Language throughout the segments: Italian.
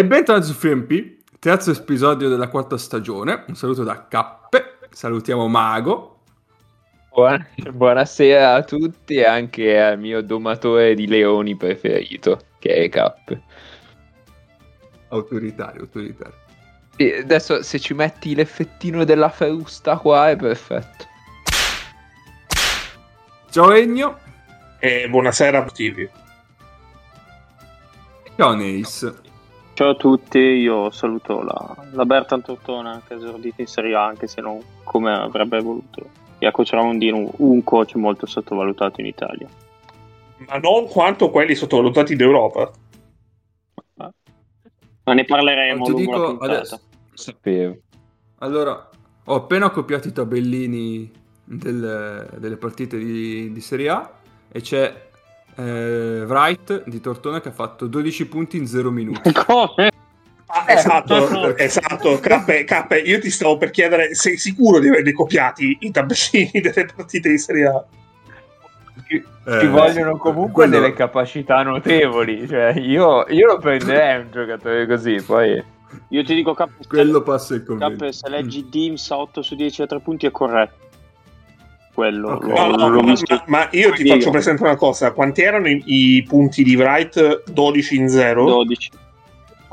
E bentornati su FreeMP, terzo episodio della quarta stagione. Un saluto da Cappe, salutiamo Mago. Buona- buonasera a tutti e anche al mio domatore di leoni preferito, che è Cap. Autoritario, autoritario. E adesso se ci metti l'effettino della frusta qua è perfetto. Ciao Egno, E buonasera a tutti. ciao Neis. Ciao a tutti, io saluto la, la Bertan Tortona che ha esordito in Serie A anche se non come avrebbe voluto. Jaco Traondino, un coach molto sottovalutato in Italia. Ma non quanto quelli sottovalutati d'Europa. Ma ne parleremo Ti lungo la dico puntata. adesso. Sapevo. Allora, ho appena copiato i tabellini del- delle partite di, di Serie A e c'è eh, Wright di Tortona che ha fatto 12 punti in 0 minuti. Come? Ah, Eh, esatto, no. esatto. Cappe, Cappe, io ti stavo per chiedere, sei sicuro di averli copiati i tabellini delle partite di Serie A? Ci, Eh, ci vogliono comunque quello- delle capacità notevoli. Cioè, io, io lo prenderei un giocatore così. Poi Io ti dico, Cap, Quello passa il Cap, convegno. se leggi Dims a 8 su 10 a 3 punti è corretto. Quello, Ok. l'ho- No, no, l'ho ma, visto. ma- ma io ti Io. faccio presente una cosa: quanti erano i, i punti di Wright? 12 in 0? 12.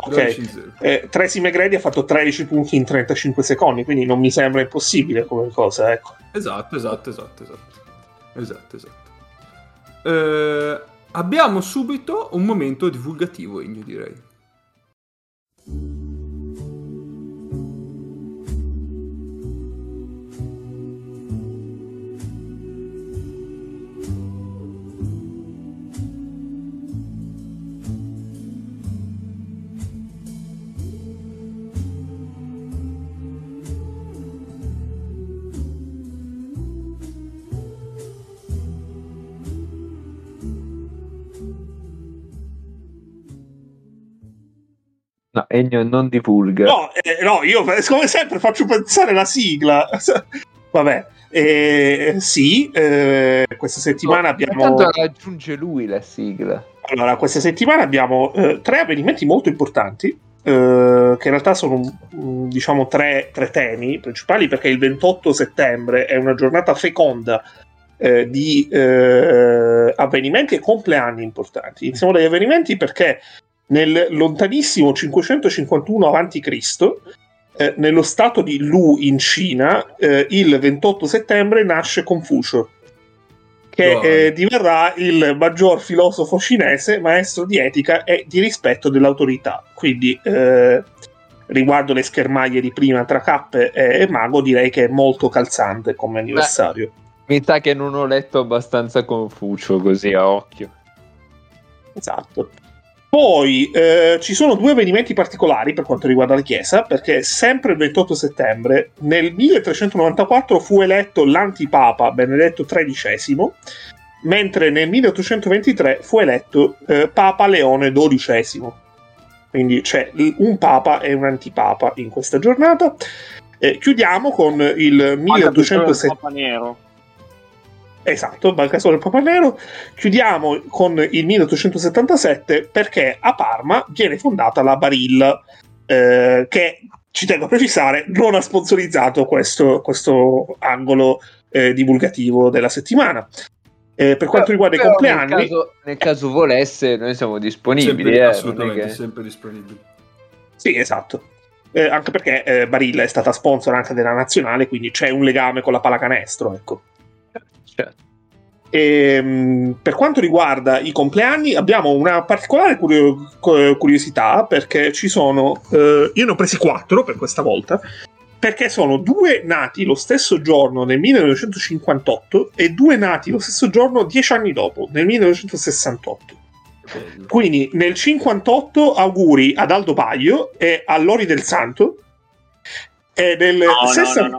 12 in Ok. 0. Eh, Tracy McGrady ha fatto 13 punti in 35 secondi, quindi non mi sembra impossibile come cosa, ecco. Esatto, esatto, esatto, esatto. Esatto, esatto. Eh, abbiamo subito un momento divulgativo, io direi. No, Ennio non divulga. No, eh, no, io come sempre faccio pensare la sigla. Vabbè, eh, sì, eh, questa settimana abbiamo. Tanto raggiunge lui la sigla. Allora, questa settimana abbiamo eh, tre avvenimenti molto importanti, eh, che in realtà sono mm, diciamo tre, tre temi principali, perché il 28 settembre è una giornata feconda eh, di eh, avvenimenti e compleanni importanti. Iniziamo dagli avvenimenti perché nel lontanissimo 551 a.C., eh, nello stato di Lu in Cina, eh, il 28 settembre nasce Confucio, che Wow. eh, diverrà il maggior filosofo cinese, maestro di etica e di rispetto dell'autorità. Quindi, eh, riguardo le schermaglie di prima tra Cappe e Mago, direi che è molto calzante come anniversario. Mi sa che non ho letto abbastanza Confucio così a occhio. Esatto. Poi eh, ci sono due avvenimenti particolari per quanto riguarda la Chiesa, perché sempre il 28 settembre, nel 1394 fu eletto l'antipapa Benedetto XIII, mentre nel 1823 fu eletto eh, Papa Leone XII. Quindi c'è l- un papa e un antipapa in questa giornata. Eh, chiudiamo con il 1270. Esatto, manca solo il Papa Nero. Chiudiamo con il 1877 perché a Parma viene fondata la Barilla, eh, che ci tengo a precisare non ha sponsorizzato questo, questo angolo eh, divulgativo della settimana. Eh, per quanto riguarda i Però compleanni, Nel caso, nel caso volesse, noi siamo disponibili. Sempre, eh, assolutamente, che- sempre disponibile. sì, esatto. Eh, anche perché eh, Barilla è stata sponsor anche della nazionale, quindi c'è un legame con la pallacanestro, ecco. Cioè, Ehm, per quanto riguarda i compleanni, abbiamo una particolare curio- cu- curiosità perché ci sono. eh, io ne ho presi quattro per questa volta. Perché sono due nati lo stesso giorno nel 1958 e due nati lo stesso giorno dieci anni dopo, nel 1968. Bello. Quindi nel 58 auguri ad Aldo Baglio e a Lori del Santo. E nel no, 60 no, no.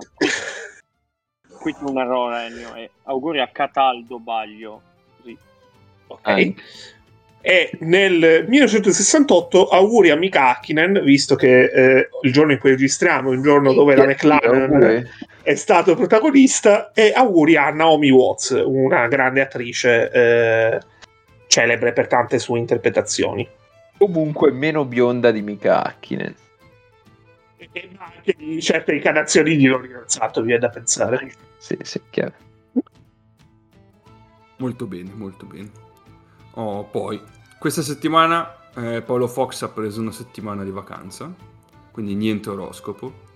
Qui c'è un errore, Ennio. e auguri a Cataldo Baglio. Così. ok. E nel 1968 auguri a Mika Hakkinen, visto che eh, il giorno in cui registriamo è il giorno dove la McLaren è stato protagonista, e auguri a Naomi Watts, una grande attrice eh, celebre per tante sue interpretazioni. Comunque meno bionda di Mika Hakkinen. E anche di certe incarnazioni di Lori Alzato, viene da pensare. Sì, sì, chiaro. Molto bene, molto bene. Oh, poi, questa settimana eh, Paolo Fox ha preso una settimana di vacanza, quindi niente oroscopo.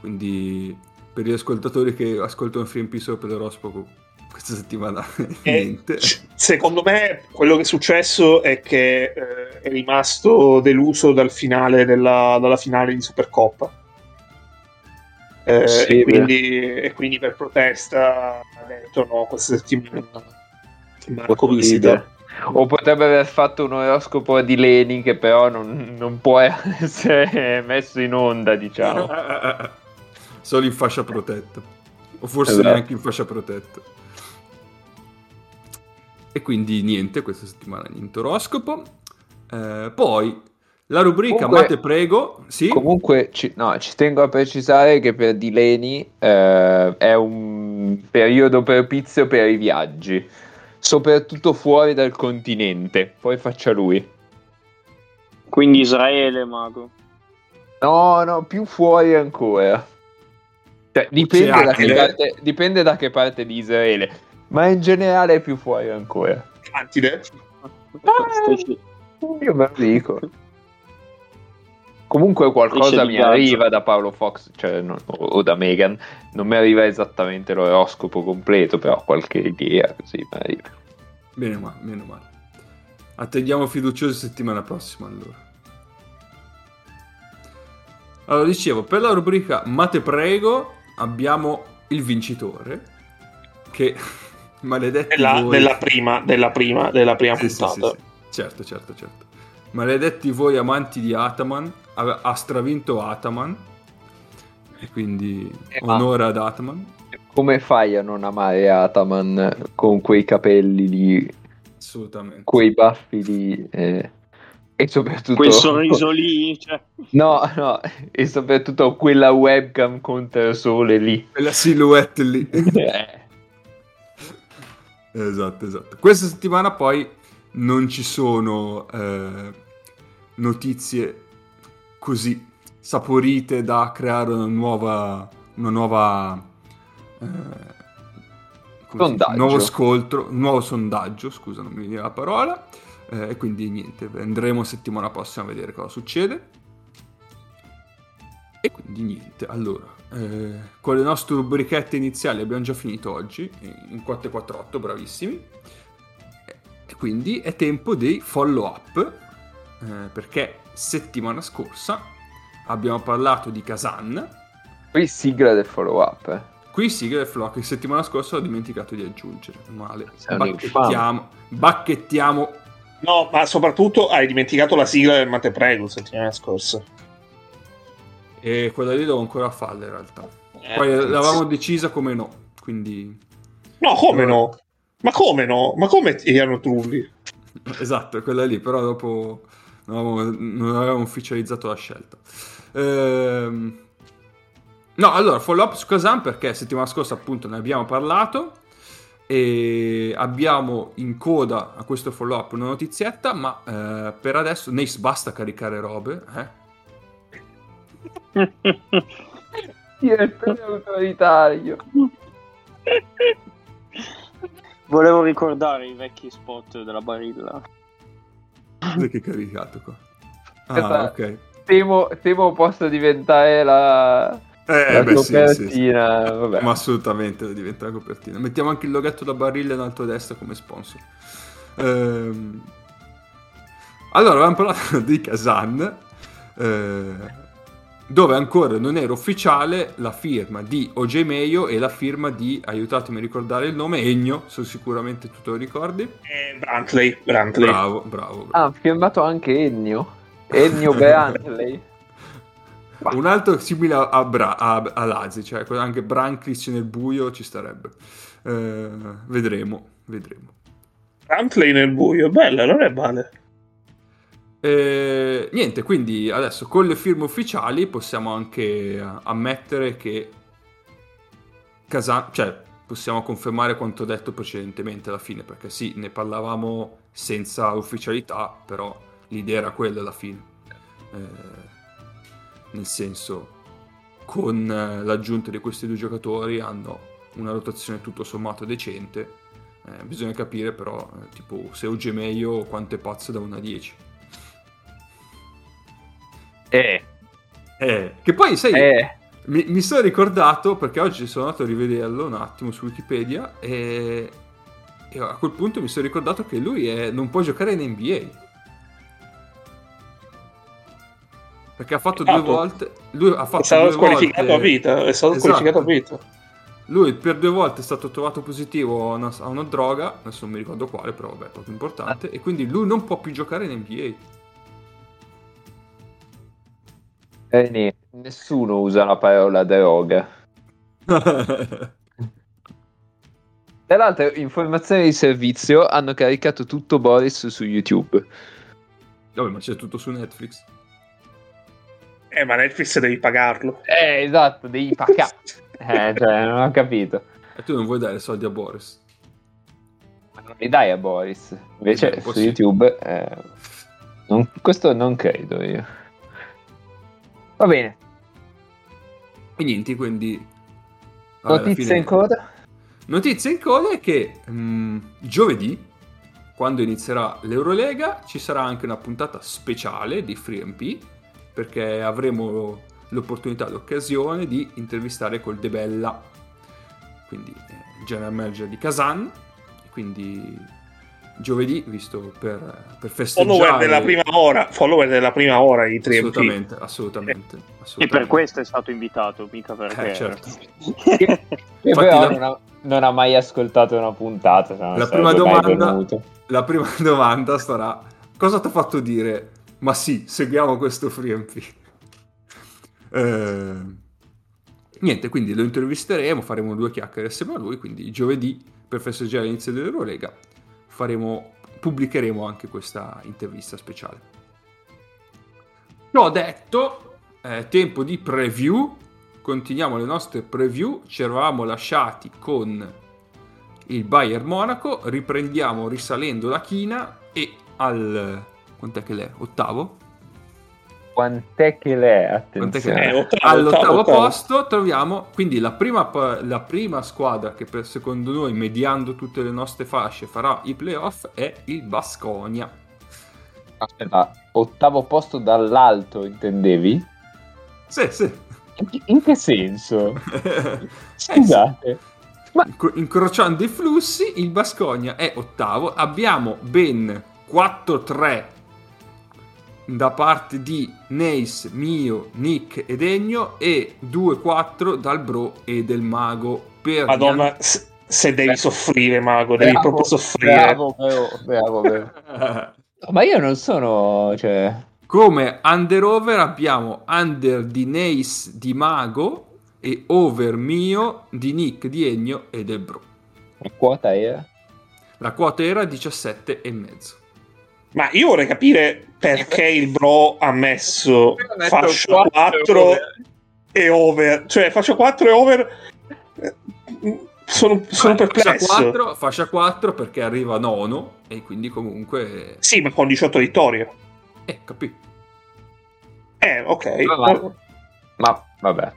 Quindi per gli ascoltatori che ascoltano FreeMP solo per l'oroscopo, questa settimana E niente. secondo me quello che è successo è che eh, è rimasto deluso dal finale della, dalla finale di Supercoppa. Eh, Sì, e, quindi, e quindi per protesta ha detto no, questa settimana Marco visita. O potrebbe aver fatto un oroscopo di Leni che però non, non può essere messo in onda, diciamo. Solo in fascia protetta. O forse Esatto. neanche in fascia protetta. E quindi niente, questa settimana niente oroscopo. Eh, poi la rubrica Comunque- Mate Prego. Sì? Comunque, ci, no, ci tengo a precisare che per Dileni eh, è un periodo propizio per i viaggi, soprattutto fuori dal continente. Poi faccia lui. Quindi Israele, mago. No, no, più fuori ancora. Cioè, dipende, da parte, dipende da che parte di Israele, ma in generale è più fuori ancora. Atlantide? Stai- Io me lo dico. Comunque qualcosa mi arriva da Paolo Fox, cioè, no- o, da Megan. Non mi arriva esattamente l'oroscopo completo, però qualche idea così mi arriva. Meno male, meno male. Attendiamo fiduciosi settimana prossima allora. Allora, dicevo, per la rubrica Mate Prego abbiamo il vincitore che maledetti Della, voi. della prima, della prima, della prima Sì, sì, puntata. sì, sì. Certo, certo, certo. Maledetti voi amanti di Ataman, ha, stravinto Ataman e quindi Eh, ma- onore ad Ataman. Come fai a non amare Ataman con quei capelli lì, Assolutamente. quei baffi lì? eh, e soprattutto... Quel sorriso lì, cioè, No, no, e soprattutto quella webcam contro il sole lì. Quella silhouette lì. Eh, Esatto, esatto. Questa settimana poi non ci sono eh, notizie così saporite da creare una nuova, una nuova eh? Sondaggio. nuovo scontro, un nuovo sondaggio, scusa, non mi viene la parola. eh, e quindi niente, andremo settimana prossima a vedere cosa succede. E quindi niente, allora, eh, con le nostre rubrichette iniziali abbiamo già finito oggi, in 448, bravissimi. E quindi è tempo dei follow up, eh, perché settimana scorsa abbiamo parlato di Kazan, Qui sigla del follow up. Eh. qui sigla del follow up che settimana scorsa ho dimenticato di aggiungere, male. Bacchettiamo, bacchettiamo. No, ma soprattutto hai dimenticato la sigla del Mate Prego settimana scorsa. E quella lì devo ancora farla in realtà. Eh, Poi l'avevamo decisa come no, quindi... No, come no? Ma come no? Ma come erano trulli? Esatto, è quella lì, però dopo non avevamo, non avevamo ufficializzato la scelta. Ehm, No, allora, follow up su Kazan perché settimana scorsa appunto ne abbiamo parlato e abbiamo in coda a questo follow up una notizietta, ma eh, per adesso Nace basta caricare robe, eh? Direttore autoritario. volevo ricordare i vecchi spot della barilla. Cos'è che è caricato qua? Ah, ok. Temo, temo possa diventare la, Eh, la beh, sì, sì, sì. copertina. Vabbè. Ma assolutamente deve diventare copertina. Mettiamo anche il loghetto da barilla in alto a destra come sponsor. Ehm, Allora, avevamo parlato di Kazan, eh, dove ancora non era ufficiale la firma di OJ Mayo e la firma di, aiutatemi a ricordare il nome, Egno, so sicuramente tu te lo ricordi. Eh, Brantley, Brantley. Bravo, bravo. bravo. Ah, ha firmato anche Ennio. Ennio Brantley. Un altro simile a, a, Bra- a, a Lazi, cioè anche Branclis nel buio ci starebbe. Eh, vedremo, vedremo. Brantley nel buio, bella, non è male. Eh, niente, quindi adesso con le firme ufficiali possiamo anche eh, ammettere che Kazan, cioè possiamo confermare quanto detto precedentemente alla fine, perché sì, ne parlavamo senza ufficialità, però l'idea era quella alla fine. Eh, nel senso, con eh, l'aggiunta di questi due giocatori hanno una rotazione tutto sommato decente. Eh, bisogna capire però, eh, tipo, se OG meglio quanto è pazzo da 1 a 10. Eh, Eh, che poi, sai, eh. mi, mi sono ricordato, perché oggi sono andato a rivederlo un attimo su Wikipedia, e, e a quel punto mi sono ricordato che lui è- non può giocare in NBA. Perché ha fatto due Esatto. volte... Lui ha È fatto stato due squalificato volte- a vita. È stato Esatto. squalificato a vita. Lui per due volte è stato trovato positivo a una, a una droga, adesso non mi ricordo quale, però vabbè, è proprio importante, e quindi lui non può più giocare in NBA. Eh, ne- nessuno usa la parola droga. Tra l'altro, informazioni di servizio hanno caricato tutto Boris su YouTube. Vabbè, ma c'è tutto su Netflix. Eh, ma Netflix devi pagarlo. Eh, esatto, devi pagare. eh, cioè, non ho capito. E tu non vuoi dare soldi a Boris. Ma non li dai a Boris. Invece Eh, su. YouTube, eh, non- questo non credo io. Va bene, E niente, quindi... notizie fine- in coda? Notizia in coda è che mm, giovedì, quando inizierà l'Eurolega, ci sarà anche una puntata speciale di FreeMP, perché avremo l'opportunità, l'occasione di intervistare col De Bella, quindi eh, general manager di Kazan, quindi giovedì, visto per, per festeggiare... Follower della prima ora. Follower della prima ora di 3MP. Assolutamente, assolutamente, E assolutamente. per questo è stato invitato, mica perché... Eh, certo. E Infatti la- non, ha, non ha mai ascoltato una puntata. non La prima domanda-. La prima domanda sarà: cosa ti ha fatto dire? Ma sì, seguiamo questo FreeMP. Eh, niente, quindi lo intervisteremo, faremo due chiacchiere assieme a lui. Quindi giovedì, per festeggiare l'inizio dell'Eurolega, faremo, pubblicheremo anche questa intervista speciale. Ciò detto, è tempo di preview. Continuiamo le nostre preview. Ci eravamo lasciati con il Bayern Monaco, riprendiamo risalendo la china e al quant'è che l'è? Ottavo? Quant'è che l'è? Quant'è che Attenzione. l'è? Eh, ottavo, All'ottavo ottavo, ottavo. posto troviamo quindi la prima, la prima squadra che per secondo noi, mediando tutte le nostre fasce, farà i playoff è il Basconia. Aspetta, ottavo posto dall'alto, intendevi? Sì, sì. In che senso? Scusate. Ma Inc- Incrociando i flussi, il Basconia è ottavo. Abbiamo ben 4-3 da parte di Neis, Mio, Nick ed Egno e 2-4 dal Bro e del Mago. Per Madonna, se, se devi soffrire, Mago, devi Bravo, proprio soffrire. Bravo, bravo, bravo. Ma io non sono, cioè... Come under over abbiamo under di Neis di Mago e over mio di Nick di Egno e del Bro. La quota era? La quota era 17 e mezzo. Ma io vorrei capire perché il bro ha messo Io ho messo fascia 4 over. e over. Cioè, fascia 4 e over. eh, Sono, sono Fascia perplesso. 4, fascia 4 perché arriva nono e quindi comunque... Sì, ma con 18 vittorie. Eh, capì. Eh, ok. Ma- Ma vabbè.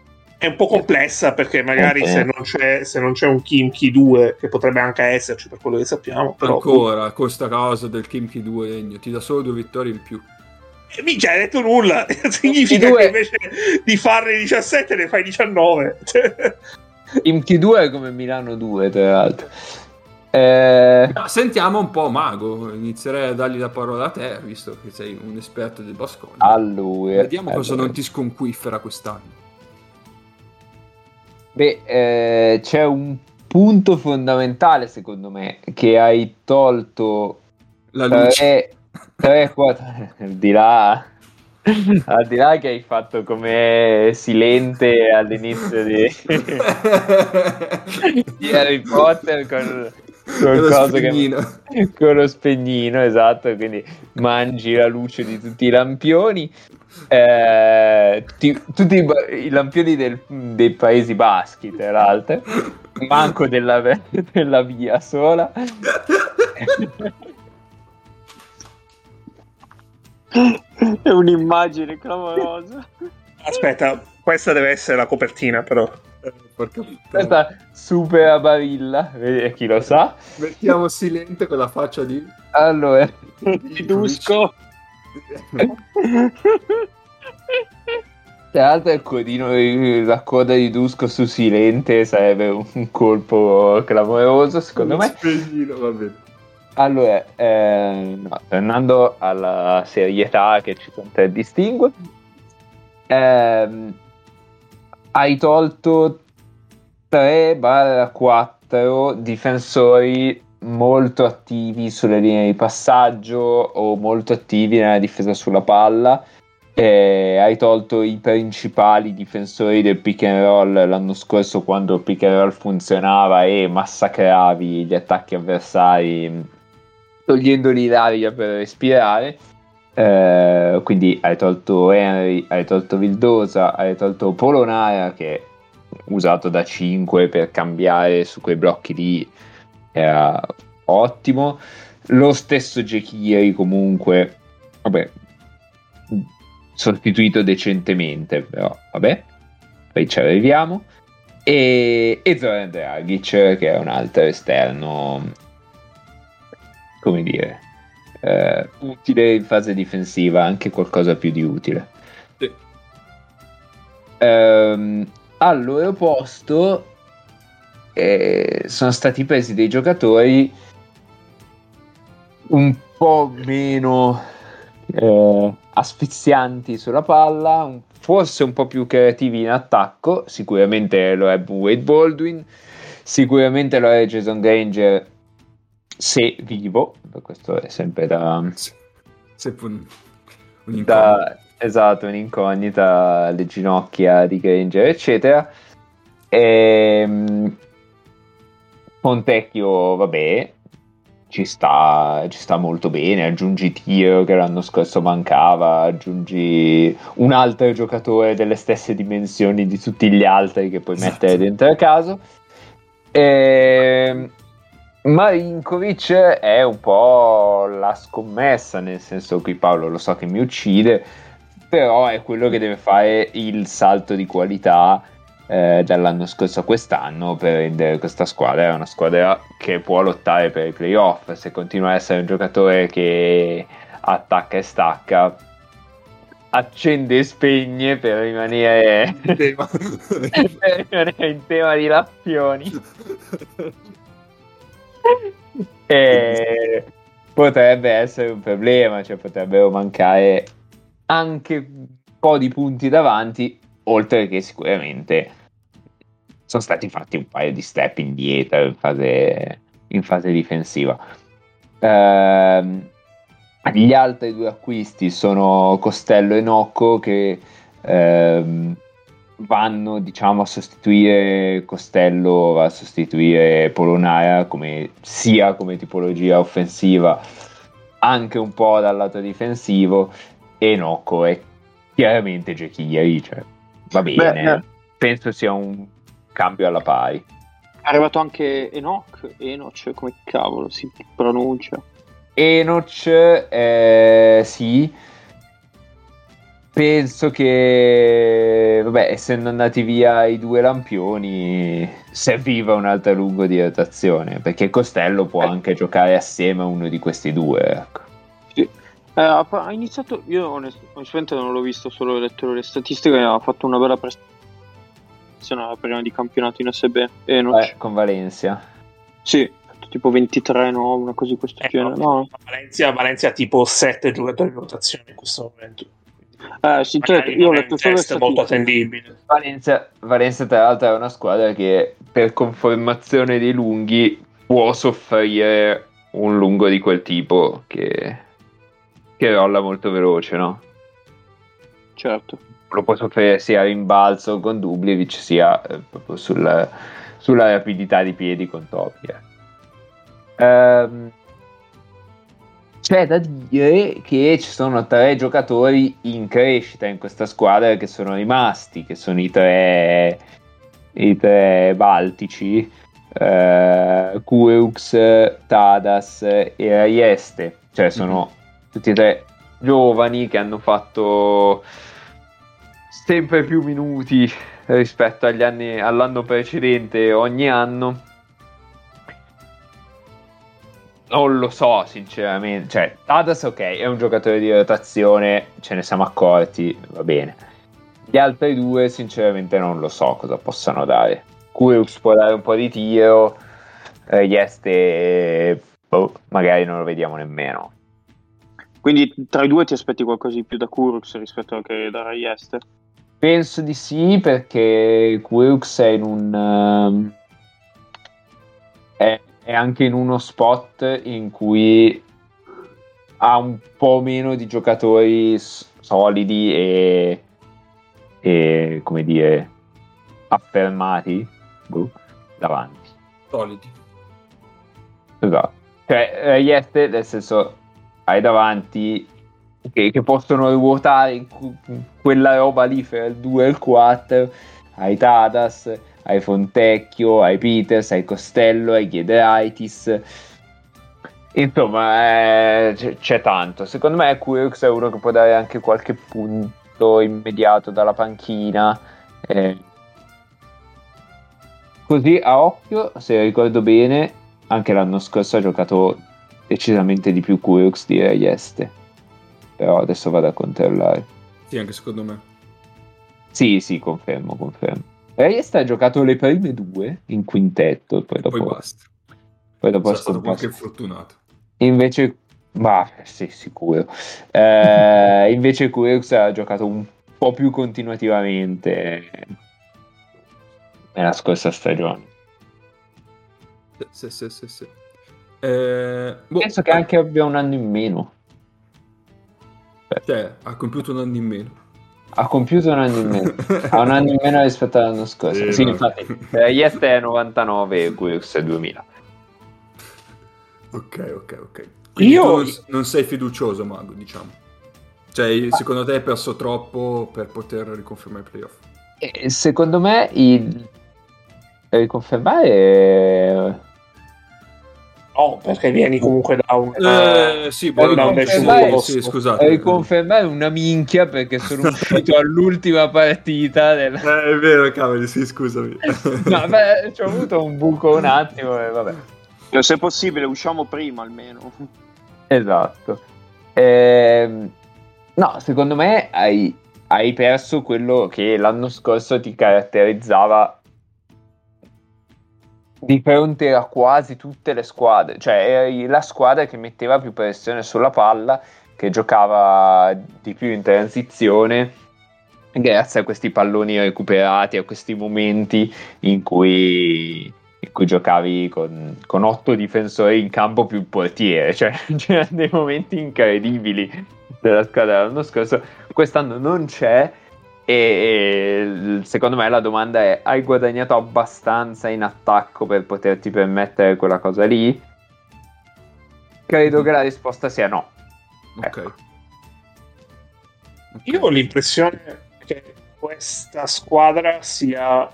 È un po' complessa perché magari Ok. se, non c'è, se non c'è un Kimchi 2, che potrebbe anche esserci per quello che sappiamo, però... Ancora, con sta cosa del Kimchi 2 Egno, ti dà solo due vittorie in più. Eh, Minchia, hai detto nulla. Significa che invece di farne 17 ne fai 19. Imki 2 è come Milano 2, tra l'altro. Eh, sentiamo un po' Mago, inizierei a dargli la parola a te, visto che sei un esperto del Basconia. a lui. Vediamo cosa non ti sconquiffera quest'anno. Beh, eh, c'è un punto fondamentale secondo me che hai tolto La luce. 3, 4, al di là, al di là che hai fatto come silente all'inizio di, di Harry Potter con, con, Lo che- con lo spegnino, esatto, quindi mangi la luce di tutti i lampioni. Eh, tutti, tutti i, i lampioni del- dei Paesi Baschi, tra l'altro, manco della, della via sola. È un'immagine clamorosa. Aspetta, questa deve essere la copertina, però. Questa super a barilla, vedi chi lo sa. Mettiamo silente con la faccia di... Allora, Di Dusko. tra l'altro il codino, la coda di Dusko su Silente sarebbe un colpo clamoroso, secondo me. Spegnino, va bene. Allora, eh, no, tornando alla serietà che ci contraddistingue, ehm, hai tolto 3-4 difensori molto attivi sulle linee di passaggio o molto attivi nella difesa sulla palla. E hai tolto i principali difensori del pick and roll l'anno scorso quando il pick and roll funzionava e massacravi gli attacchi avversari togliendogli l'aria per respirare. Eh, quindi hai tolto Henry, hai tolto Vildosa, hai tolto Polonara che è usato da 5 per cambiare su quei blocchi lì era ottimo. Lo stesso Jekiri comunque, vabbè, sostituito decentemente, però vabbè, poi ci arriviamo. E, e Zoran Dragic che è un altro esterno come dire, eh, utile in fase difensiva, anche qualcosa più di utile. Sì. Ehm, al loro posto eh, sono stati presi dei giocatori un po' meno eh, asfissianti sulla palla, forse un po' più creativi in attacco. Sicuramente lo è Wade Baldwin, sicuramente lo è Jason Granger se vivo, questo è sempre da, Sempre un, un da- esatto, un'incognita, le ginocchia di Granger, eccetera. Ehm, Fontecchio, vabbè, ci sta, ci sta molto bene. Aggiungi Tiro che l'anno scorso mancava, aggiungi un altro giocatore delle stesse dimensioni di tutti gli altri che puoi Esatto. mettere dentro a caso. Ehm, Marinkovic è un po' la scommessa, nel senso qui Paolo lo so che mi uccide, però è quello che deve fare il salto di qualità eh, dall'anno scorso a quest'anno per rendere questa squadra una squadra che può lottare per i playoff. Se continua a essere un giocatore che attacca e stacca, accende e spegne per rimanere, Tema. per rimanere in tema di lappioni. E potrebbe essere un problema, cioè potrebbero mancare anche un po' di punti davanti, oltre che sicuramente sono stati fatti un paio di step indietro in fase, in fase difensiva. Ehm, gli altri due acquisti sono Costello e Nocco che ehm, vanno diciamo a sostituire Costello va a sostituire Polonara come, sia come tipologia offensiva anche un po' dal lato difensivo e Nocco è chiaramente Jekiri cioè, va bene Beh, eh. penso sia un cambio alla pari È arrivato anche Enoch, Enoch, come cavolo si pronuncia? Enoch eh, sì penso che vabbè essendo andati via i due lampioni serviva un altro lungo di rotazione perché Costello può Eh. anche giocare assieme a uno di questi due ecco. Eh, ha iniziato, io onest- onestamente non l'ho visto, solo ho letto le statistiche, ha fatto una bella prestazione alla prima di campionato in SB. Enoch. Eh, con Valencia Sì, tipo 23, no? Una cosa di questo Eh, genere. no, No. Valencia, Valencia ha tipo 7 giocatori in rotazione in questo momento. Eh, sì, Magari io ho non è letto solo le test molto attendibile. Valencia, Valencia tra l'altro è una squadra che per conformazione dei lunghi può soffrire un lungo di quel tipo che, che rolla molto veloce no? Certo. lo può soffrire sia a rimbalzo con Dubljevic sia eh, proprio sul- sulla rapidità di piedi con Topi. eh. Ehm, c'è da dire che ci sono tre giocatori in crescita in questa squadra che sono rimasti, che sono i tre, i tre baltici, eh, Kurux, Tadas e Raieste, cioè sono tutti e tre giovani che hanno fatto sempre più minuti rispetto agli anni, all'anno precedente ogni anno. Non lo so, sinceramente. Cioè, Tadas, ok, è un giocatore di rotazione, ce ne siamo accorti, va bene. Gli altri due, sinceramente, non lo so cosa possano dare. Kurux può dare un po' di tiro, eh, Yeste, boh, magari non lo vediamo nemmeno. Quindi tra i due ti aspetti qualcosa di più da Kurux rispetto a che da Rayeste? Penso di sì, perché Kurux è in un. Um, è, è, anche in uno spot in cui ha un po' meno di giocatori solidi e, e come dire, affermati boh, davanti. Solidi. Esatto. Cioè, eh, Yeste, nel senso, hai davanti che, che possono ruotare in, quella roba lì fra il 2 e il 4. Hai Tadas, hai Fontecchio, hai Peters, hai Costello, hai Giedraitis. Insomma, eh, c'è, c'è, tanto. Secondo me Quirks è uno che può dare anche qualche punto immediato dalla panchina. Eh. Così a occhio, se ricordo bene, anche l'anno scorso ha giocato decisamente di più Quirks di Reyeste però adesso vado a controllare. Sì, anche secondo me. Sì, sì, confermo, confermo. Reyes ha giocato le prime due in quintetto, poi dopo... Poi basta. Poi dopo è stato qualche fortunato. Invece... Ma sì, sicuro. Eh, invece Quirks ha giocato un po' più continuativamente nella scorsa stagione. Sì, sì, sì, sì. Eh, boh, Penso che anche abbia un anno in meno. Cioè, ha compiuto un anno in meno. Ha compiuto un anno in meno. ha un anno in meno rispetto all'anno scorso. Sì, sì infatti. Eh, Yest è 99 e Guix è 2000. Ok, ok, ok. Quindi Io... non, non sei fiducioso, Mago, diciamo. Cioè, secondo te hai perso troppo per poter riconfermare i playoff? Eh, secondo me il... riconfermare No, perché vieni comunque da un... Eh, sì, da un sì, scusate. Riconfermare una minchia perché sono uscito all'ultima partita. Del... Eh, è vero, cavoli, sì, scusami. no, beh, ci ho avuto un buco un attimo e vabbè. Se è possibile, usciamo prima almeno. Esatto. Eh, no, secondo me hai, hai perso quello che l'anno scorso ti caratterizzava di fronte a quasi tutte le squadre, cioè eri la squadra che metteva più pressione sulla palla, che giocava di più in transizione, grazie a questi palloni recuperati, a questi momenti in cui, in cui giocavi con, con, otto difensori in campo più portiere, cioè c'erano dei momenti incredibili della squadra l'anno scorso, quest'anno non c'è e, secondo me la domanda è: hai guadagnato abbastanza in attacco per poterti permettere quella cosa lì? Credo che la risposta sia no. Ok. Ecco. Io ho l'impressione che questa squadra sia.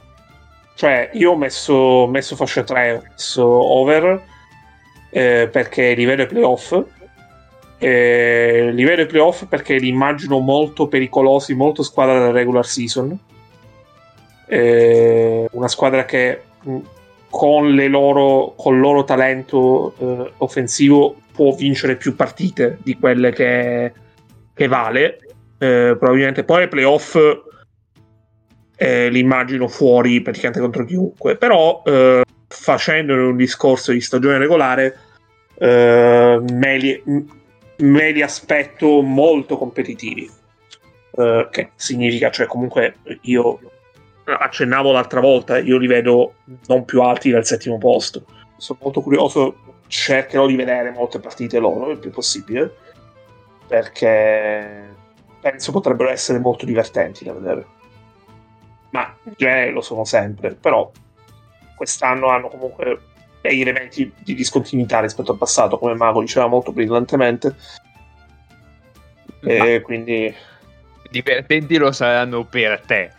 Cioè, io ho messo, messo fascia 3, ho messo over eh, perché livello playoff eh, livello playoff perché li immagino molto pericolosi, molto squadra della regular season. Eh, una squadra che con, loro, con il loro talento eh, offensivo può vincere più partite di quelle che, che vale. Eh, probabilmente poi ai playoff eh, li immagino fuori praticamente contro chiunque. Però eh, facendone un discorso di stagione regolare, me li, me li aspetto molto competitivi. Uh, che significa, cioè, comunque io accennavo l'altra volta, io li vedo non più alti del settimo posto. Sono molto curioso, cercherò di vedere molte partite loro il più possibile, perché penso potrebbero essere molto divertenti da vedere. Ma in genere lo sono sempre, però quest'anno hanno comunque degli elementi di discontinuità rispetto al passato, come Mago diceva molto brillantemente. E quindi divertenti lo saranno per te.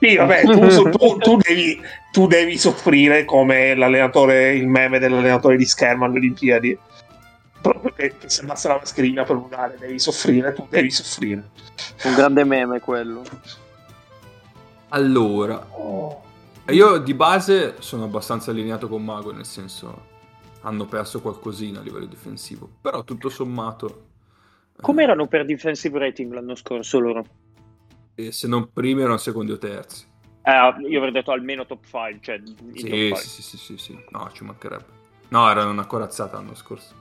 Sì, vabbè, tu, tu, tu, devi, tu, devi, soffrire come l'allenatore, il meme dell'allenatore di schermo alle Olimpiadi. proprio che, che se abbassa la mascherina per urlare devi soffrire, tu devi soffrire. Un grande meme quello. Allora, Oh. Io di base sono abbastanza allineato con Mago, nel senso hanno perso qualcosina a livello difensivo, però tutto sommato... eh, Come erano per defensive rating l'anno scorso loro? eh, se non primi erano secondi o terzi. Eh, io avrei detto almeno top 5, cioè i Sì, top 5. sì, sì, sì, sì, no, ci mancherebbe. No, erano una corazzata l'anno scorso.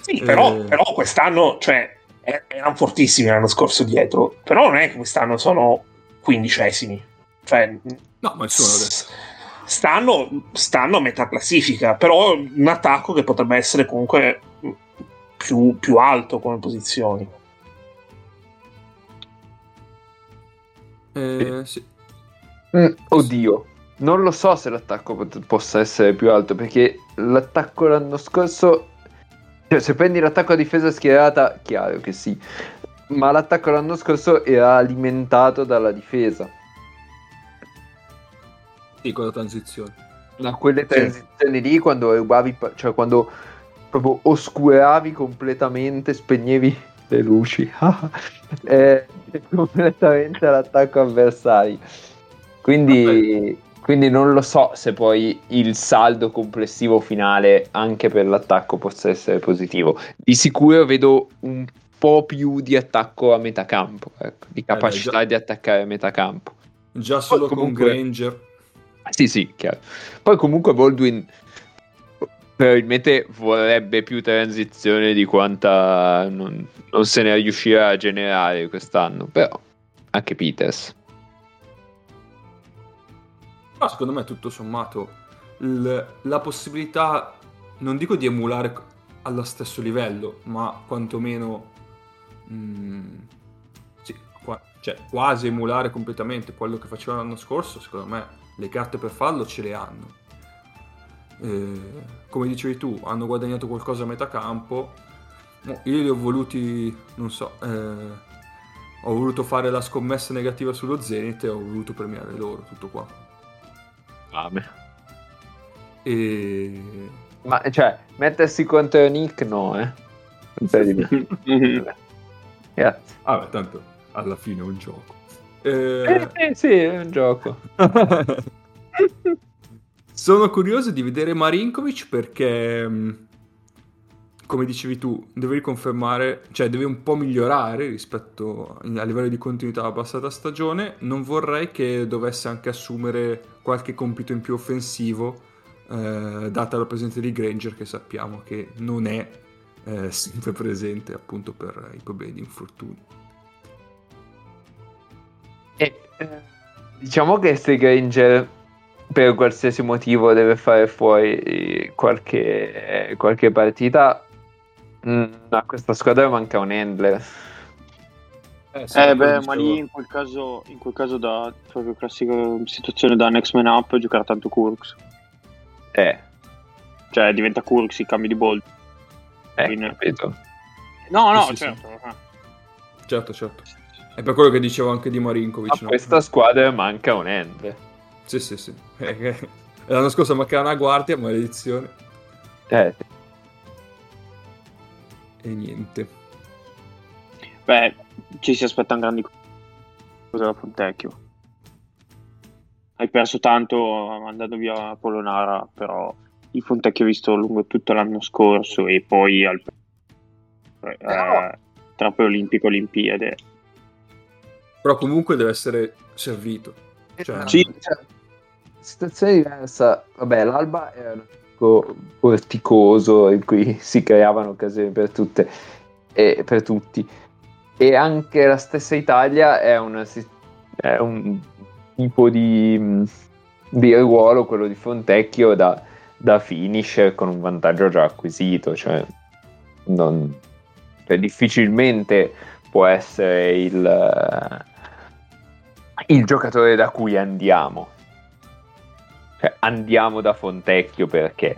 Sì, però, Eh. però quest'anno, cioè, erano fortissimi l'anno scorso dietro, però non è che quest'anno sono quindicesimi. Cioè, No, ma detto. s- stanno, stanno a metà classifica, però un attacco che potrebbe essere comunque più, più alto come posizioni. Eh, sì. Mm, oddio, non lo so se l'attacco pot- possa essere più alto perché l'attacco l'anno scorso, cioè se prendi l'attacco a difesa schierata, chiaro che sì, ma l'attacco l'anno scorso era alimentato dalla difesa, Sì, con la transizione. da quelle transizioni lì quando rubavi, cioè quando proprio oscuravi completamente, spegnevi le luci, eh, completamente l'attacco avversario. Quindi, quindi non lo so se poi il saldo complessivo finale anche per l'attacco possa essere positivo. Di sicuro vedo un po' più di attacco a metà campo, ecco, di capacità già. di attaccare a metà campo. Già solo comunque- con Granger. Sì, sì, chiaro. Poi comunque Baldwin probabilmente vorrebbe più transizione di quanta non, non se ne riuscirà a generare quest'anno, però anche Peters. Però secondo me tutto sommato il- la possibilità, non dico di emulare allo stesso livello, ma quantomeno mm, sì, qua- cioè, quasi emulare completamente quello che facevano l'anno scorso, secondo me le carte per farlo ce le hanno. Eh, come dicevi tu, hanno guadagnato qualcosa a metà campo. Io li ho voluti, non so, eh, ho voluto fare la scommessa negativa sullo Zenith e ho voluto premiare loro, tutto qua. E... Ma cioè, mettersi contro Nick no, eh. Non c'è di me. Grazie. Vabbè, tanto alla fine è un gioco. Eh, Eh, sì, è un gioco. Sono curioso di vedere Marinkovic perché, mh, come dicevi tu, deve riconfermare, cioè deve un po' migliorare rispetto a livello di continuità alla passata stagione. Non vorrei che dovesse anche assumere qualche compito in più offensivo, eh, data la presenza di Granger, che sappiamo che non è eh, sempre presente appunto per i problemi di infortuni. E, eh, diciamo che se Granger per qualsiasi motivo deve fare fuori qualche, qualche partita, mm, a questa squadra manca un handler. Eh beh, ma lì in quel caso, in quel caso da proprio classica situazione da next man up giocare tanto Kurks. Eh, Cioè diventa Kurks il cambio di ball. eh, Quindi- capito. No, no, Sì, sì, certo. eh. Certo, certo. È per quello che dicevo anche di Marinkovic. A no? questa squadra manca un handler. Sì, sì, sì. Eh, L'anno scorso mancava una guardia, maledizione. Eh, E niente. Beh, ci si aspettano grandi cose da Fontecchio. Hai perso tanto andando via Polonara, però il Fontecchio visto lungo tutto l'anno scorso e poi al eh, tra poi Olimpico e Olimpiade. Però comunque deve essere servito. Cioè, Sì. cioè, situazione diversa. Vabbè, l'Alba era un gioco porticoso in cui si creavano occasioni per tutte e per tutti. E anche la stessa Italia è, una è un tipo di, mh, di ruolo, quello di Fontecchio, da, da finisher con un vantaggio già acquisito. Cioè, non- cioè, difficilmente può essere il, eh, il giocatore da cui andiamo. Cioè, andiamo da Fontecchio perché?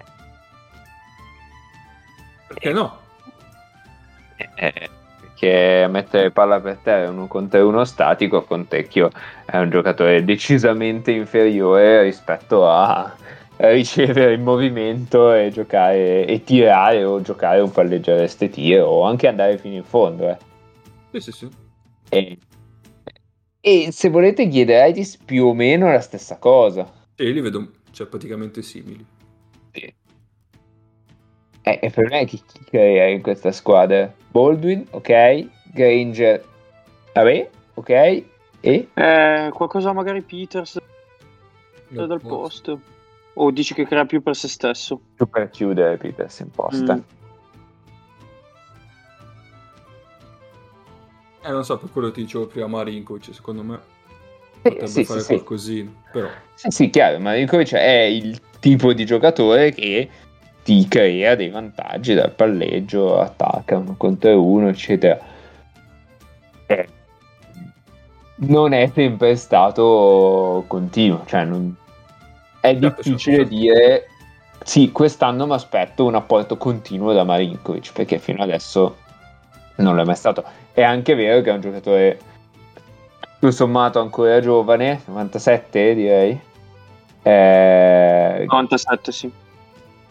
perché no? Eh, perché mettere palla per terra uno contro uno statico, Fontecchio è un giocatore decisamente inferiore rispetto a ricevere in movimento e giocare e tirare o giocare un palleggiare tiro o anche andare fino in fondo. Eh. Sì, sì, sì. E, e se volete Ghidaitis più o meno la stessa cosa. Sì, li vedo cioè, praticamente simili. Sì. Eh, e per me chi, chi crea in questa squadra? Baldwin, ok, Granger, vabbè, ok, e? Eh, qualcosa magari Peters Nel dal posto. posto. O dici che crea più per se stesso? Più per chiudere Peters in posta. Mm. Eh, non so, per quello ti dicevo prima Marinkovic, secondo me Sì, potrebbe sì, fare sì, sì. qualcosina, però... Sì, sì, chiaro, Marinkovic è il tipo di giocatore che ti crea dei vantaggi dal palleggio, attacca uno contro uno, eccetera. Eh, non è sempre stato continuo, cioè non- è Certo, difficile certo. dire sì, quest'anno mi aspetto un apporto continuo da Marinkovic, perché fino adesso non l'è mai stato. È anche vero che è un giocatore tutto sommato ancora giovane, 97 direi, eh, 97, sì.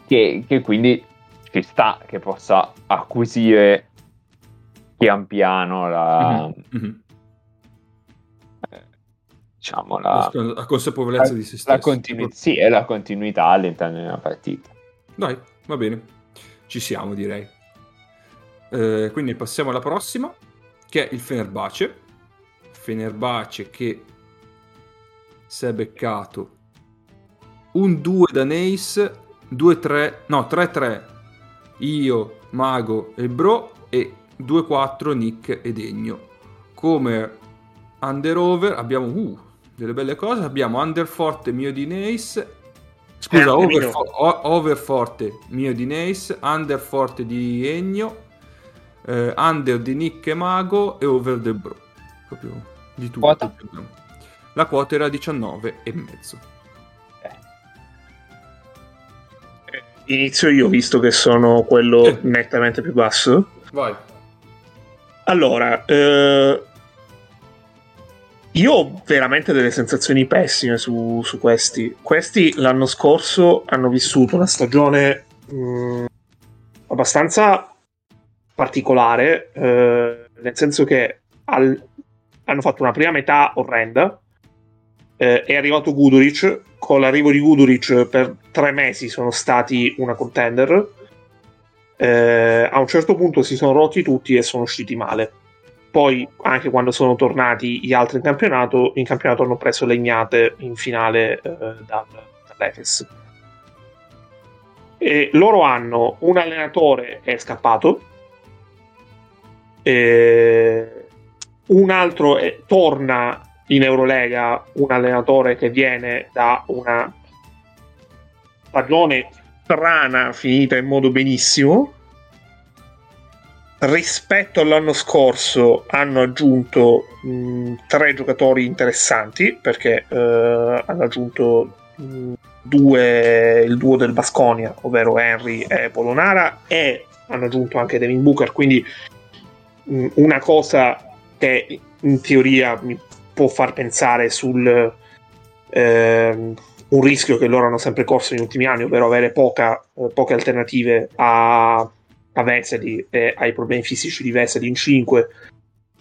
che, che quindi ci sta che possa acquisire pian piano la, Mhm. diciamo, la, La consapevolezza di se stesso. la, continu- sì, e la continuità all'interno di una partita. Dai, va bene. Ci siamo, direi. Eh, quindi passiamo alla prossima, che è il Fenerbace. Fenerbace che si è beccato un 2 da Neis, 2-3, no 3-3 io, Mago e Bro e 2-4 Nick e Degno. Come under-over abbiamo uh, delle belle cose, abbiamo under forte mio di Neis, scusa, Eh, over, mio. fo- o- over forte mio di Neis, under forte di Ennio, eh, under di Nick e Mago e over del Bro. Proprio di tutto. Quota? La quota era 19 e mezzo. Inizio io, visto che sono quello Sì. nettamente più basso. Vai. Allora, eh, io ho veramente delle sensazioni pessime su, su questi. Questi l'anno scorso hanno vissuto una stagione mh, abbastanza particolare, eh, nel senso che al- hanno fatto una prima metà orrenda. eh, è arrivato Guduric. Con l'arrivo di Guduric per tre mesi sono stati una contender. Eh, a un certo punto si sono rotti tutti e sono usciti male. Poi, anche quando sono tornati gli altri in campionato, in campionato hanno preso legnate in finale eh, dal, dall'Efes. E loro hanno un allenatore che è scappato, e un altro è- torna in Eurolega, un allenatore che viene da una stagione strana finita in modo benissimo. Rispetto all'anno scorso hanno aggiunto mh, tre giocatori interessanti perché eh, hanno aggiunto mh, due, il duo del Basconia ovvero Henry e Polonara e hanno aggiunto anche Devin Booker quindi una cosa che in teoria mi può far pensare sul ehm, un rischio che loro hanno sempre corso negli ultimi anni ovvero avere poca, eh, poche alternative a a Vesely e ai problemi fisici di Vesely in 5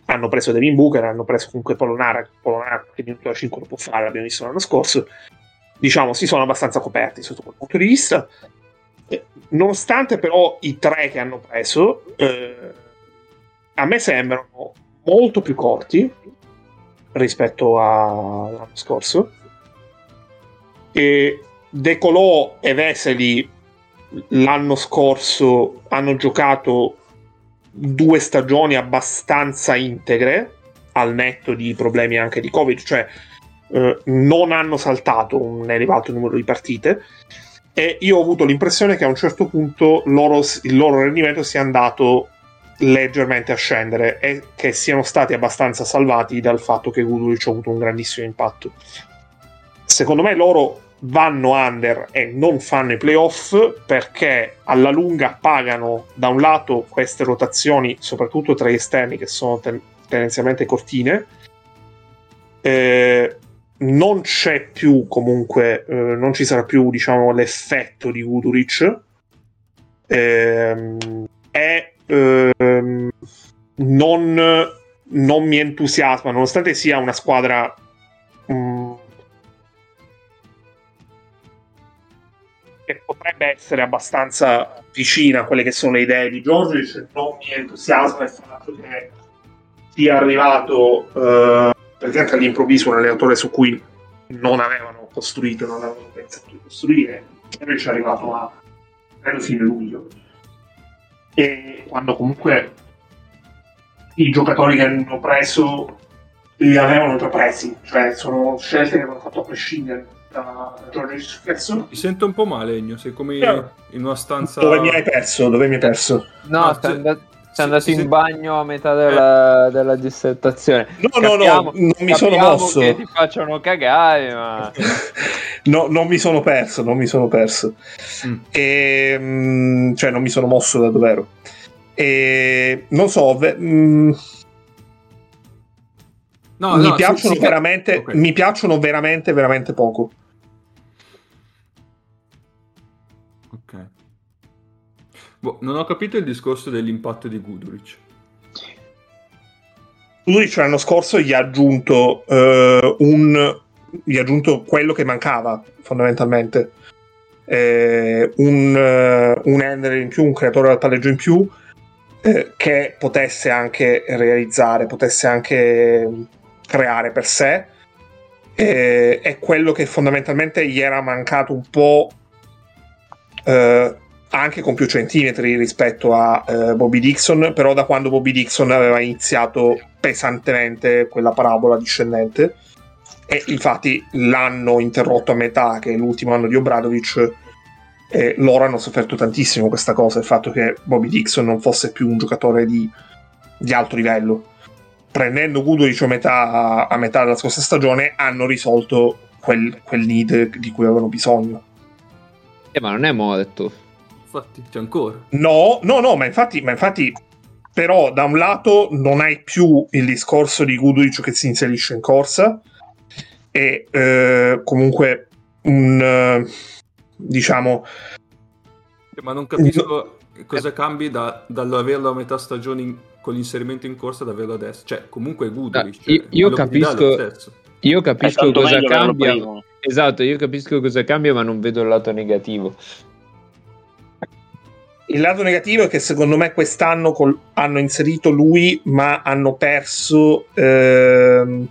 hanno preso Devin Booker hanno preso comunque Polonara Polonara che minuto da 5 lo può fare l'abbiamo visto l'anno scorso. Diciamo si sono abbastanza coperti sotto quel punto di vista. Eh, nonostante però i tre che hanno preso eh, a me sembrano molto più corti rispetto all'anno scorso. E De Colò e Vesely l'anno scorso hanno giocato due stagioni abbastanza integre al netto di problemi anche di covid cioè eh, non hanno saltato un elevato numero di partite. E io ho avuto l'impressione che a un certo punto loro- il loro rendimento sia andato leggermente a scendere e che siano stati abbastanza salvati dal fatto che Guduric ha avuto un grandissimo impatto secondo me loro vanno under e non fanno i playoff perché alla lunga pagano da un lato queste rotazioni, soprattutto tra gli esterni che sono ten- tendenzialmente cortine, eh, non c'è più comunque, eh, non ci sarà più diciamo l'effetto di Guduric. È ehm, non, non mi entusiasma, nonostante sia una squadra mm, che potrebbe essere abbastanza vicina a quelle che sono le idee di Giorgio, non mi entusiasma il fatto che sia arrivato eh, praticamente all'improvviso un allenatore su cui non avevano costruito, non avevano pensato di costruire, e invece è arrivato a credo fine luglio. E quando comunque i giocatori che hanno preso li avevano già presi, cioè sono scelte che hanno fatto a prescindere da Giorgio stesso. Mi sento un po' male, Egno, sei come Eh. in una stanza... Dove mi hai perso? Dove mi hai perso? No, Ah, sei sì. Andato, sei andato sì, in sì. bagno a metà della, della dissertazione. No, no, no, Capiamo- non mi sono capiamo mosso. che ti facciano cagare, ma... No, non mi sono perso, non mi sono perso. Mm. E, mm, cioè, non mi sono mosso da dove ero. E non so, ve- mm, No, mi no, piacciono sì, sì, veramente, ok. mi piacciono veramente, veramente poco. Boh, non ho capito il discorso dell'impatto di Guduric. Udrich l'anno scorso gli ha aggiunto eh, un gli ha aggiunto quello che mancava fondamentalmente Eh, un, eh, un handler in più, un creatore del palleggio in più eh, che potesse anche realizzare, potesse anche creare per sé Eh, è quello che fondamentalmente gli era mancato un po' eh, anche con più centimetri rispetto a eh, Bobby Dixon, però da quando Bobby Dixon aveva iniziato pesantemente quella parabola discendente e infatti l'anno interrotto a metà, che è l'ultimo anno di Obradovic, eh, loro hanno sofferto tantissimo questa cosa, il fatto che Bobby Dixon non fosse più un giocatore di, di alto livello. Prendendo Guduric a metà, a metà della scorsa stagione hanno risolto quel, quel need di cui avevano bisogno. Eh, ma non è morto. Infatti, c'è ancora. No, no, no, ma infatti, ma infatti, però, da un lato non hai più il discorso di Guduric che si inserisce in corsa, e eh, comunque un eh, diciamo Ma non capisco cosa cambi da, dall'averlo a metà stagione in- con l'inserimento in corsa ad averlo adesso. Cioè, comunque è Guduric. Ah, cioè, io- capisco-. Io capisco cosa cambia. Esatto, io capisco cosa cambia, ma non vedo il lato negativo. Il lato negativo è che secondo me quest'anno col- hanno inserito lui ma hanno perso ehm,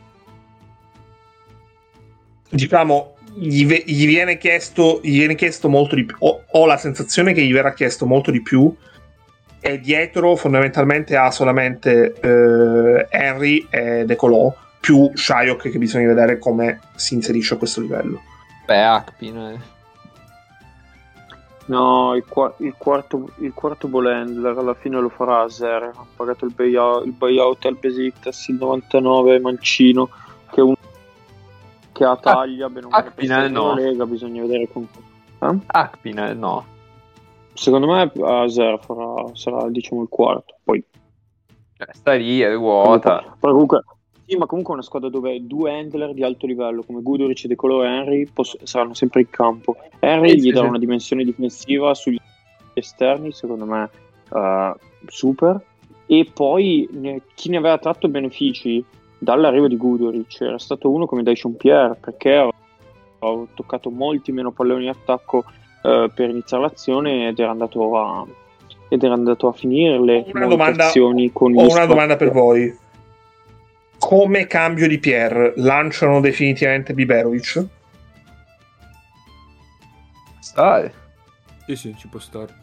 diciamo gli, ve- gli viene chiesto gli viene chiesto molto di più ho, ho la sensazione che gli verrà chiesto molto di più e dietro fondamentalmente ha solamente eh, Henry e De Colò più Shyok che bisogna vedere come si inserisce a questo livello Beh, Akpin. eh. No, il, qua- il quarto, il quarto ball handler alla fine lo farà a zero. Ha pagato il buyout, il buyout al Besiktas, il 99 Mancino, che, un- che ha taglia, bene o male, per Akpin, stare eh, no. Lega, bisogna vedere con... Eh? Akpin, eh, no. Secondo me a zero farà, sarà diciamo il quarto. Poi Cioè, sta lì, è ruota. Però comunque, sì, ma comunque è una squadra dove due handler di alto livello come Guduric, De Colo e Henry poss- saranno sempre in campo. Henry Sì, gli sì, darà sì. una dimensione difensiva sugli esterni, secondo me eh, super. E poi ne- chi ne aveva tratto benefici dall'arrivo di Guduric era stato uno come Dyson Pierre perché ha toccato molti meno palloni in attacco eh, per iniziare l'azione ed era andato a, ed era andato a finirle Ho una domanda- Ho una domanda per voi. Come cambio di Pierre lanciano definitivamente Biberovic? Sai. Sì, sì, ci può stare.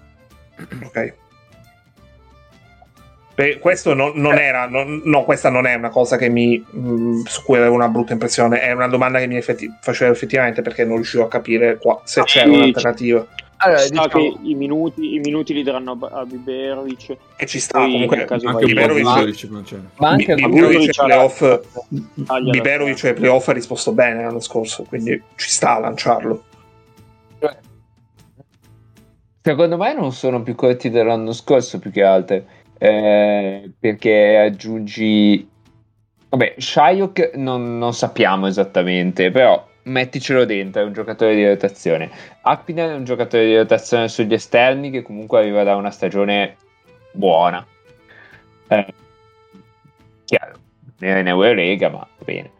Ok. Beh, questo non, non era, non- no, questa non è una cosa che mi, mh, su cui avevo una brutta impressione, è una domanda che mi effetti- facevo effettivamente perché non riuscivo a capire qua- se Ah, c'era sì, un'alternativa. Allora, Ci diciamo, che i minuti, i minuti li daranno a, a Biberovic. E ci sta, comunque, caso Anche Biberovic- c'è. ma anche Biberovic ai playoff, Biberovic ai playoff ha risposto bene l'anno scorso, quindi ci sta a lanciarlo. Secondo me non sono più corti dell'anno scorso più che altro eh, perché aggiungi Vabbè, Shayok non, non sappiamo esattamente, però metticelo dentro, è un giocatore di rotazione. Akpiner è un giocatore di rotazione sugli esterni che comunque arriva da una stagione buona. Eh, chiaro, era in Eurolega, ma va bene.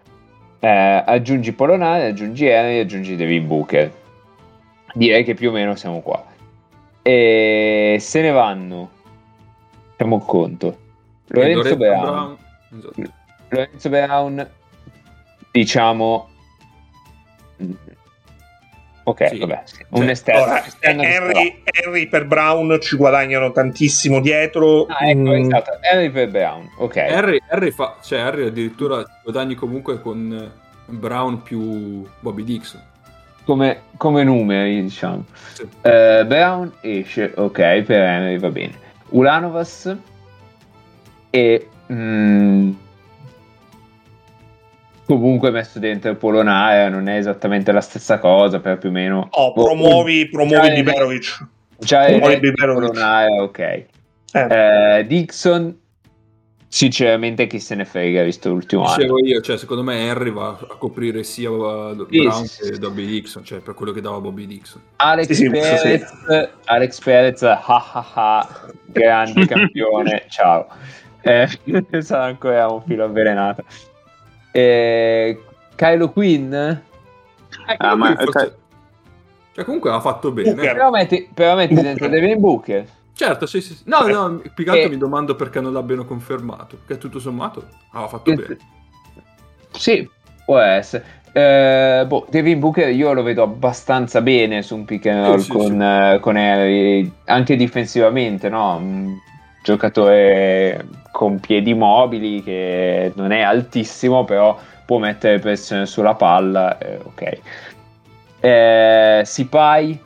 Eh, aggiungi Polonare, aggiungi Henry, aggiungi Devin Booker. Direi che più o meno siamo qua. E se ne vanno, facciamo conto. Lorenzo Brown. Lorenzo Brown, diciamo Ok, sì. vabbè, un cioè, esterno. Ora, Henry, Henry, per Brown ci guadagnano tantissimo dietro. Ah, ecco, mm. esatto. Henry per Brown, ok. Henry, Henry, fa, cioè Henry addirittura guadagni comunque con Brown più Bobby Dixon. Come, come numeri, diciamo. Sì. Uh, Brown esce, ok, per Henry va bene. Ulanovas e... Mm, comunque messo dentro il Polonare non è esattamente la stessa cosa, per più o meno. Oh, promuovi, oh, promuovi Biberovic. Già è il Polonare, ok. Eh. Eh, Dixon, sinceramente, chi se ne frega, visto l'ultimo Dicevo anno. io, cioè, secondo me Henry va a coprire sia Brown sì, che Bobby Dixon, cioè per quello che dava Bobby Dixon. Alex sì, Perez, sì. Alex Perez, ha ha ha, grande campione, ciao. Eh, sarà ancora un filo avvelenato. Eh, Kylo Quinn? Eh, ah, ma, forse... cioè, comunque ha fatto bene. Booker. Però metti, però metti dentro Devin Booker. Certo, sì, sì. No, eh. no, più che altro e... mi domando perché non l'abbiano confermato. Perché tutto sommato ha fatto e... bene. Sì, può essere. Eh, boh, Devin Booker io lo vedo abbastanza bene su un pick and roll sì, con, sì. Uh, con Harry, anche difensivamente, no? Giocatore con piedi mobili che non è altissimo, però può mettere pressione sulla palla. Eh, ok. Eh, Sipai.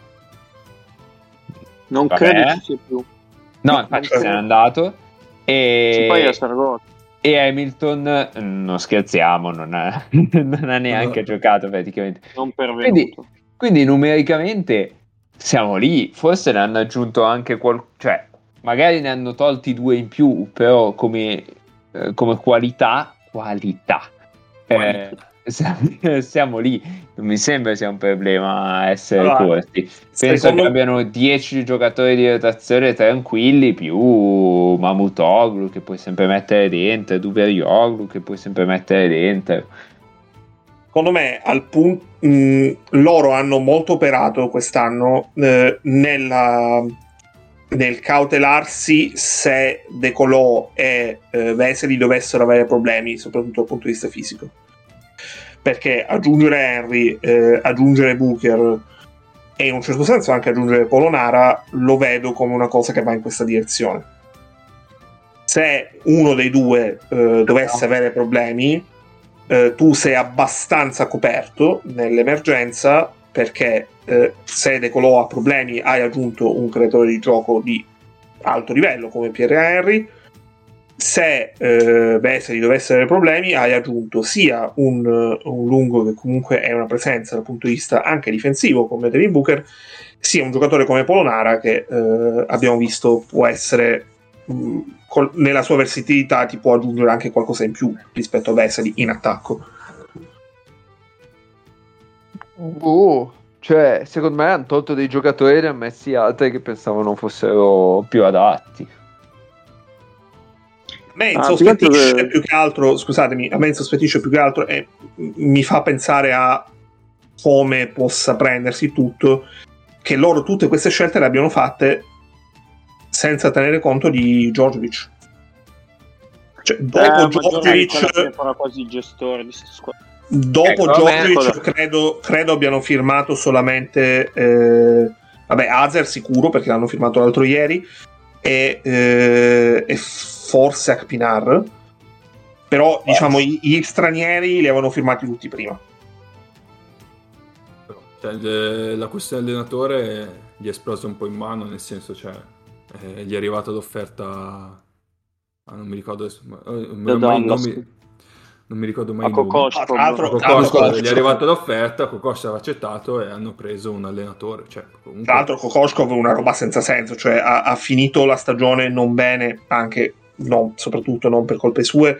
Non Vabbè. credo ci sia più. No, infatti se n'è andato. E... Sipai è Sargot. E Hamilton, non scherziamo, non ha, non ha neanche no. giocato praticamente. Non pervenuto. Quindi, quindi numericamente siamo lì. Forse ne hanno aggiunto anche qualcosa. Cioè, magari ne hanno tolti due in più, però come, eh, come qualità, qualità. Eh, siamo lì, non mi sembra sia un problema essere allora, corti. Penso secondo... che abbiano 10 giocatori di rotazione tranquilli più Mamutoglu che puoi sempre mettere dentro, Duverioglu che puoi sempre mettere dentro. Secondo me al punto loro hanno molto operato quest'anno eh, nella nel cautelarsi se De Colò e eh, Vesely dovessero avere problemi, soprattutto dal punto di vista fisico. Perché aggiungere Henry, eh, aggiungere Booker e in un certo senso anche aggiungere Polonara lo vedo come una cosa che va in questa direzione. Se uno dei due eh, dovesse avere problemi, eh, tu sei abbastanza coperto nell'emergenza perché eh, se De Colò ha problemi hai aggiunto un creatore di gioco di alto livello come Pierre Henry. Se eh, Vesely dovesse avere problemi hai aggiunto sia un, un, lungo che comunque è una presenza dal punto di vista anche difensivo come Devin Booker sia un giocatore come Polonara che eh, abbiamo visto può essere mh, mm, col, nella sua versatilità ti può aggiungere anche qualcosa in più rispetto a Vesely in attacco Boh, cioè, secondo me hanno tolto dei giocatori e ne hanno messi altri che pensavano fossero più adatti. A me ah, insospettisce che... più che altro, scusatemi, a me insospettisce più che altro e mi fa pensare a come possa prendersi tutto, che loro tutte queste scelte le abbiano fatte senza tenere conto di Djordjevic. Cioè, dopo eh, Djordjevic... quasi il gestore di squadra Dopo ecco, Djokovic credo, credo, abbiano firmato solamente eh, vabbè, Azer sicuro perché l'hanno firmato l'altro ieri e, eh, e forse Akpinar. Però diciamo gli, gli stranieri li avevano firmati tutti prima. Cioè, la questione allenatore gli è esplosa un po' in mano nel senso cioè eh, gli è arrivata l'offerta ah, non mi ricordo adesso ma, eh, non mi, non mi ricordo mai a tra l'altro, tra l'altro gli è arrivata l'offerta Kokoschko aveva accettato e hanno preso un allenatore cioè, comunque... tra l'altro Kokoschkov è una roba senza senso cioè ha, ha finito la stagione non bene anche non, soprattutto non per colpe sue.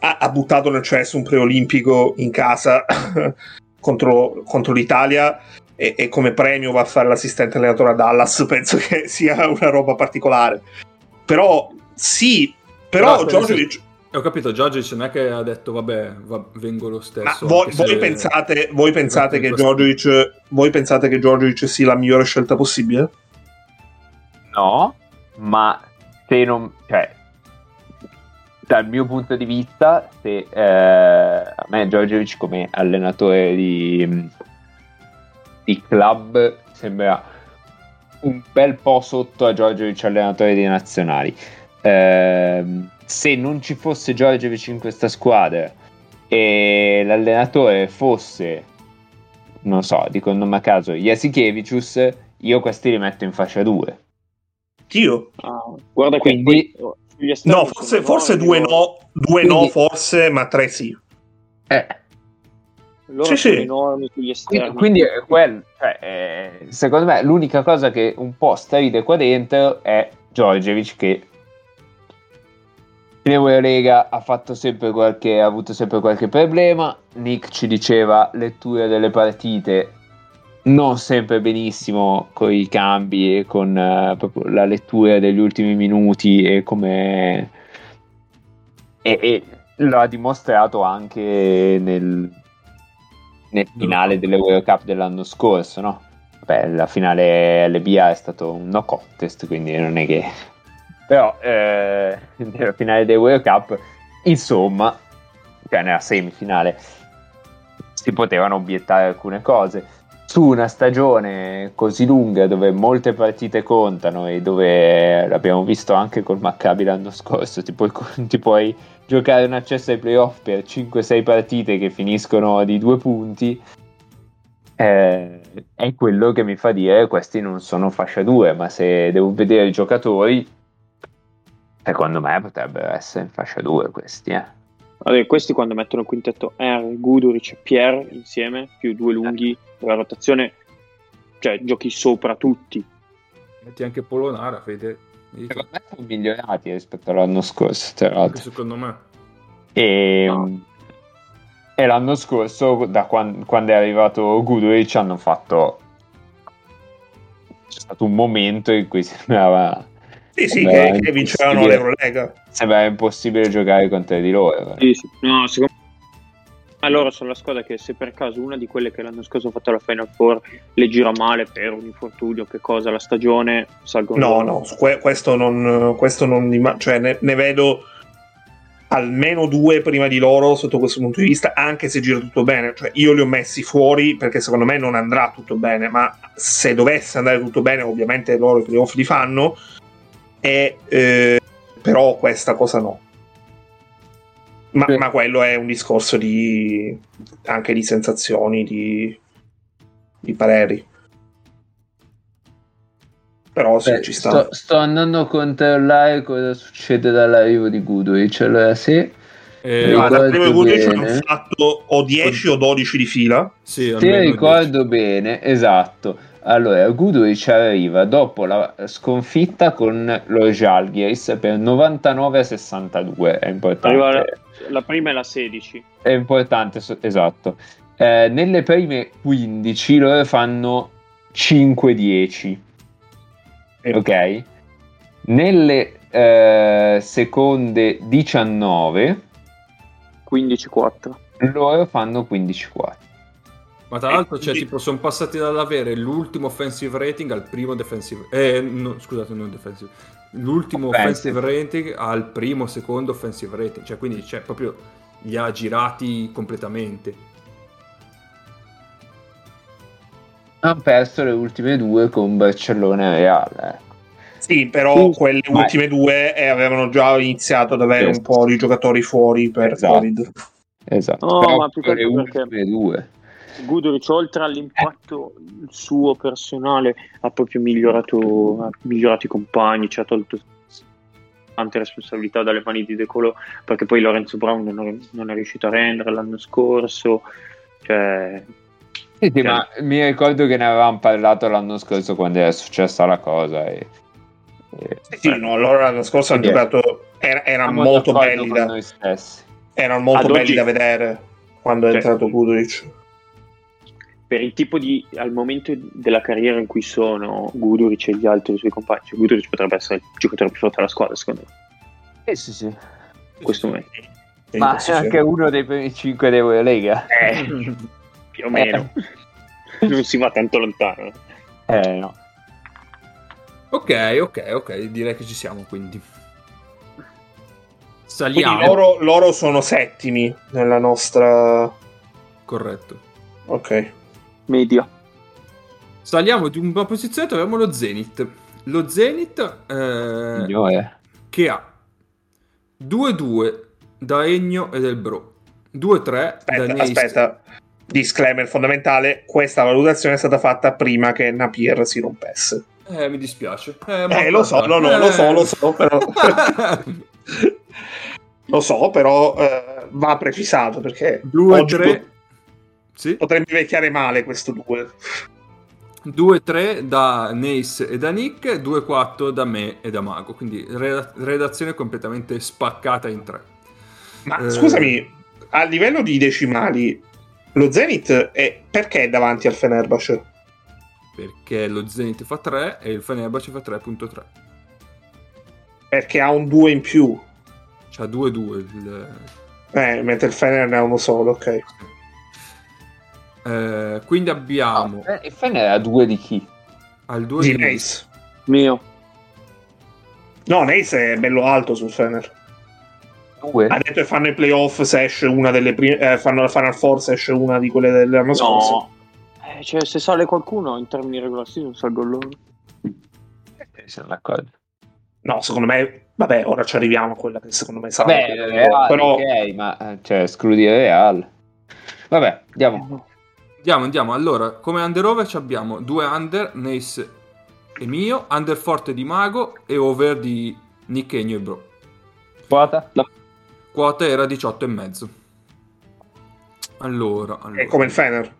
Ha, ha buttato nel cesso un preolimpico in casa contro, contro l'Italia e, e, come premio va a fare l'assistente allenatore a Dallas, penso che sia una roba particolare. Però sì, però, però Djordjevic... Ho capito, Djordjevic non è che ha detto vabbè, va, vengo lo stesso. Voi, voi, pensate, voi, pensate che Djordjevic, voi pensate che Djordjevic sia la migliore scelta possibile? No, ma se non... Cioè, dal mio punto di vista, se eh, a me Djordjevic come allenatore di, di club sembra un bel po' sotto a Djordjevic allenatore di nazionali. Eh, se non ci fosse Djordjevic in questa squadra e l'allenatore fosse, non so, dico il nome a caso, Jasikevicius, io questi li metto in fascia 2. Dio. Ah, guarda Quindi, no, forse, forse due no, due Quindi, no forse, ma tre sì. Eh. Loro sì, sono sì. enormi sugli esterni. Quindi, quindi quel, cioè, eh, secondo me l'unica cosa che un po' stride qua dentro è Giorgevic che Eurolega ha fatto sempre qualche ha avuto sempre qualche problema Nick ci diceva lettura delle partite non sempre benissimo con i cambi e con uh, la lettura degli ultimi minuti e come e, e lo ha dimostrato anche nel, nel finale dell'Euro Cup dell'anno scorso no? Beh, la finale LBA è stato un no contest quindi non è che però eh, nella finale del World Cup insomma cioè nella semifinale si potevano obiettare alcune cose. Su una stagione così lunga dove molte partite contano e dove l'abbiamo visto anche col Maccabi l'anno scorso ti puoi, ti puoi giocare un accesso ai playoff per 5-6 partite che finiscono di due punti eh, è quello che mi fa dire questi non sono fascia 2 ma se devo vedere i giocatori Secondo me potrebbero essere in fascia 2 questi, eh. Allora, questi quando mettono il quintetto R, Guduric e Pierre insieme, più due lunghi, eh. la rotazione, cioè giochi sopra tutti. Metti anche Polonara, Fede. Secondo me sono migliorati rispetto all'anno scorso, tra l'altro. Secondo me. E, no. e l'anno scorso, da quando, quando è arrivato Guduric, hanno fatto... C'è stato un momento in cui sembrava sì, sì, che, che vincevano l'Eurolega. Sembra impossibile giocare contro di loro. Sì, sì. No, secondo me loro sono la squadra che se per caso una di quelle che l'anno scorso ha fatto la Final Four le gira male per un infortunio, che cosa, la stagione, salgono. No, no, questo non, questo non cioè ne, ne, vedo almeno due prima di loro sotto questo punto di vista, anche se gira tutto bene. Cioè, io li ho messi fuori perché secondo me non andrà tutto bene, ma se dovesse andare tutto bene, ovviamente loro i playoff li fanno e, eh, però questa cosa no. Ma, sì. ma, quello è un discorso di anche di sensazioni, di, di pareri. Però sì, Beh, ci sta. Sto, sto, andando a controllare cosa succede dall'arrivo di Goodrich. Allora, sì. Eh, no, l'arrivo di Goodrich hanno fatto o 10 o 12 di fila. Sì, se ricordo 10. bene, esatto allora, Guduric arriva dopo la sconfitta con lo Jalgiris per 99 a 62, è importante. La, la, prima è la 16. È importante, esatto. Eh, nelle prime 15 loro fanno 5-10, eh. ok? Nelle eh, seconde 19 15-4 loro fanno 15-4 ma tra l'altro, cioè, tipo, sono passati dall'avere l'ultimo offensive rating al primo defensive. Eh, no, scusate, non defensive. L'ultimo offensive. offensive rating al primo, secondo offensive rating. Cioè, quindi, cioè, proprio li ha girati completamente. Hanno perso le ultime due con Barcellona e Real. Eh. Sì, però uh, quelle vai. ultime due eh, avevano già iniziato ad avere esatto. un po' di giocatori fuori per esatto. Covid. Esatto, no, però ma più che le ultime perché... due Guduric oltre all'impatto suo personale ha proprio migliorato, ha migliorato i compagni, ci ha tolto tante responsabilità dalle mani di De Colo perché poi Lorenzo Brown non, non è riuscito a rendere l'anno scorso cioè, sì, sì, cioè... ma mi ricordo che ne avevamo parlato l'anno scorso quando era successa la cosa e, e... sì, no, loro l'anno scorso hanno giocato era, era molto belli da... noi stessi erano molto Ad belli oggi- da vedere quando è Cioè- entrato Guduric. Per il tipo di... al momento della carriera in cui sono Guduric e gli altri suoi compagni, cioè, Guduric potrebbe essere il giocatore più forte della squadra, secondo me, Eh sì, sì. in questo momento. Sì, Ma è anche uno dei primi 5 d'Eurolega. Eh, più o meno. non si va tanto lontano. Eh no. Ok, ok, ok, direi che ci siamo quindi. Quindi Saliamo. loro, loro sono settimi nella nostra. Corretto. Ok. Media. Saliamo di una posizione e troviamo lo Zenith. Lo Zenith eh, Signore. che ha 2-2 da Egno e del Bro. 2-3 da Aspetta, Neist. aspetta. Disclaimer fondamentale: questa valutazione è stata fatta prima che Napier si rompesse. Eh, mi dispiace. Eh, Eh, lo so, no, no, eh. lo so, lo so, però. lo so, però eh, va precisato perché oggi 2-3. Sì. potrebbe vecchiare male questo 2. 2-3 da Nace e da Nick, 2-4 da me e da Mago. Quindi reda- redazione completamente spaccata in tre. Ma Eh. scusami, a livello di decimali, lo Zenith è perché è davanti al Fenerbahce? Perché lo Zenith fa 3 e il Fenerbahce fa 3.3. Perché ha un 2 in più, C'ha 2-2 il... eh, mentre il Fener ne ha uno solo, ok. Eh, quindi abbiamo No, eh, il Fener era due di chi? al 2 Di di Nace. Mio. No, Nace è bello alto sul Fener. Due? Ha detto che fanno i playoff se esce una delle prime. Eh, fanno la Final Four se esce una di quelle dell'anno scorso. No. Eh, cioè, se sale qualcuno in termini regolari, non salgo loro. Eh, Sono d'accordo. No, secondo me. Vabbè, ora ci arriviamo a quella che secondo me sarà. Quella- Real, però. ok, ma eh, cioè, escludi il Real. Vabbè, andiamo. Andiamo, andiamo. Allora, come under over ci abbiamo due under, Nace e mio, under forte di Mago e over di Nick Egno e Bro. Quota? Quota era 18 e mezzo. Allora, allora. È come il Fener.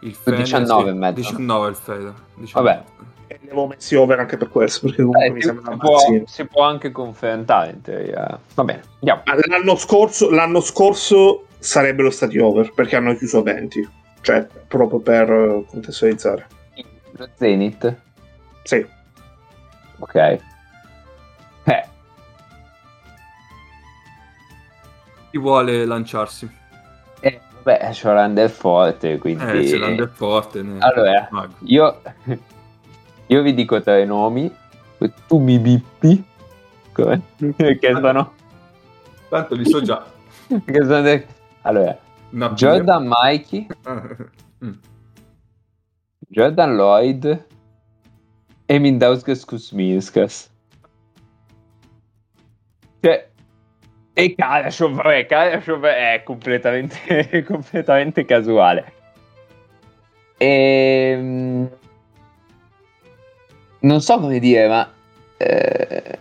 il Fener, 19 e mezzo. 19 il Fener. 19. Vabbè. E ne avevo messi over anche per questo. Perché comunque Eh, mi si, sembra si una può, si può anche confrontare in teoria. Va bene, andiamo. L'anno scorso, l'anno scorso sarebbero stati over perché hanno chiuso a 20. Cioè, proprio per eh, contestualizzare. Lo Zenith. Sì. Ok. Eh, Chi vuole lanciarsi? eh, vabbè, c'ho l'under forte, quindi... Eh, c'è l'under forte. ne- Allora, io, io vi dico tre nomi, tu mi bippi, come? che sono... Tanto li so già. Che sono de- Allora, Una Jordan Mikey, Mm. Jordan Lloyd e Mindauskas Kuzminskas. Cioè, e Karashov, vabbè, Karashov è completamente, completamente casuale. Ehm, non so come dire, ma eh,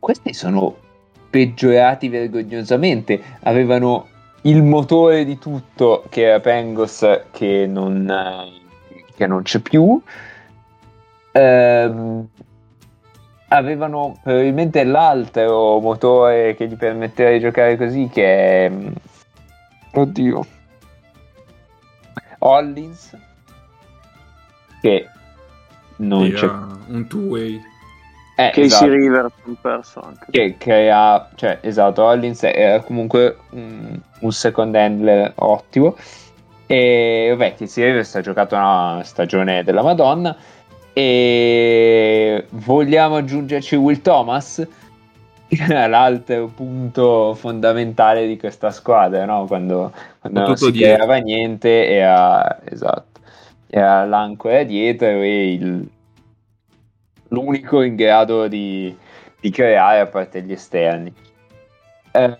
questi sono peggiorati vergognosamente. Avevano il motore di tutto che era Pengos che non, eh, che non c'è più. Ehm, avevano probabilmente l'altro motore che gli permetteva di giocare così che è oddio Hollins che non c'è un two-way. Eh, Casey esatto. Rivers un perso anche. che crea, cioè esatto, Hollins era comunque un, un second handler ottimo e vabbè, Casey Rivers ha giocato una stagione della Madonna e vogliamo aggiungerci Will Thomas che era l'altro punto fondamentale di questa squadra, no? Quando, quando non si dietro. creava niente era, esatto, era l'ancora dietro e il, l'unico in grado di, di creare a parte gli esterni. Eh,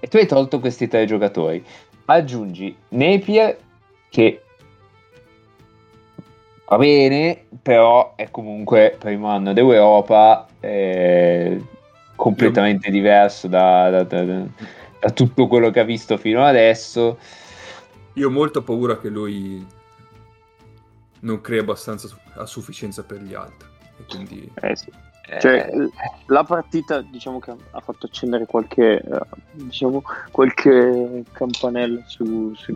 e tu hai tolto questi tre giocatori. Aggiungi Napier che va bene, però è comunque primo anno d'Europa, eh, completamente diverso da, da- da- da- tutto quello che ha visto fino adesso. Io ho molta paura che lui non crea abbastanza a sufficienza per gli altri. E quindi Eh sì. Cioè, Eh, la partita diciamo che ha fatto accendere qualche, eh, diciamo, qualche campanella su, su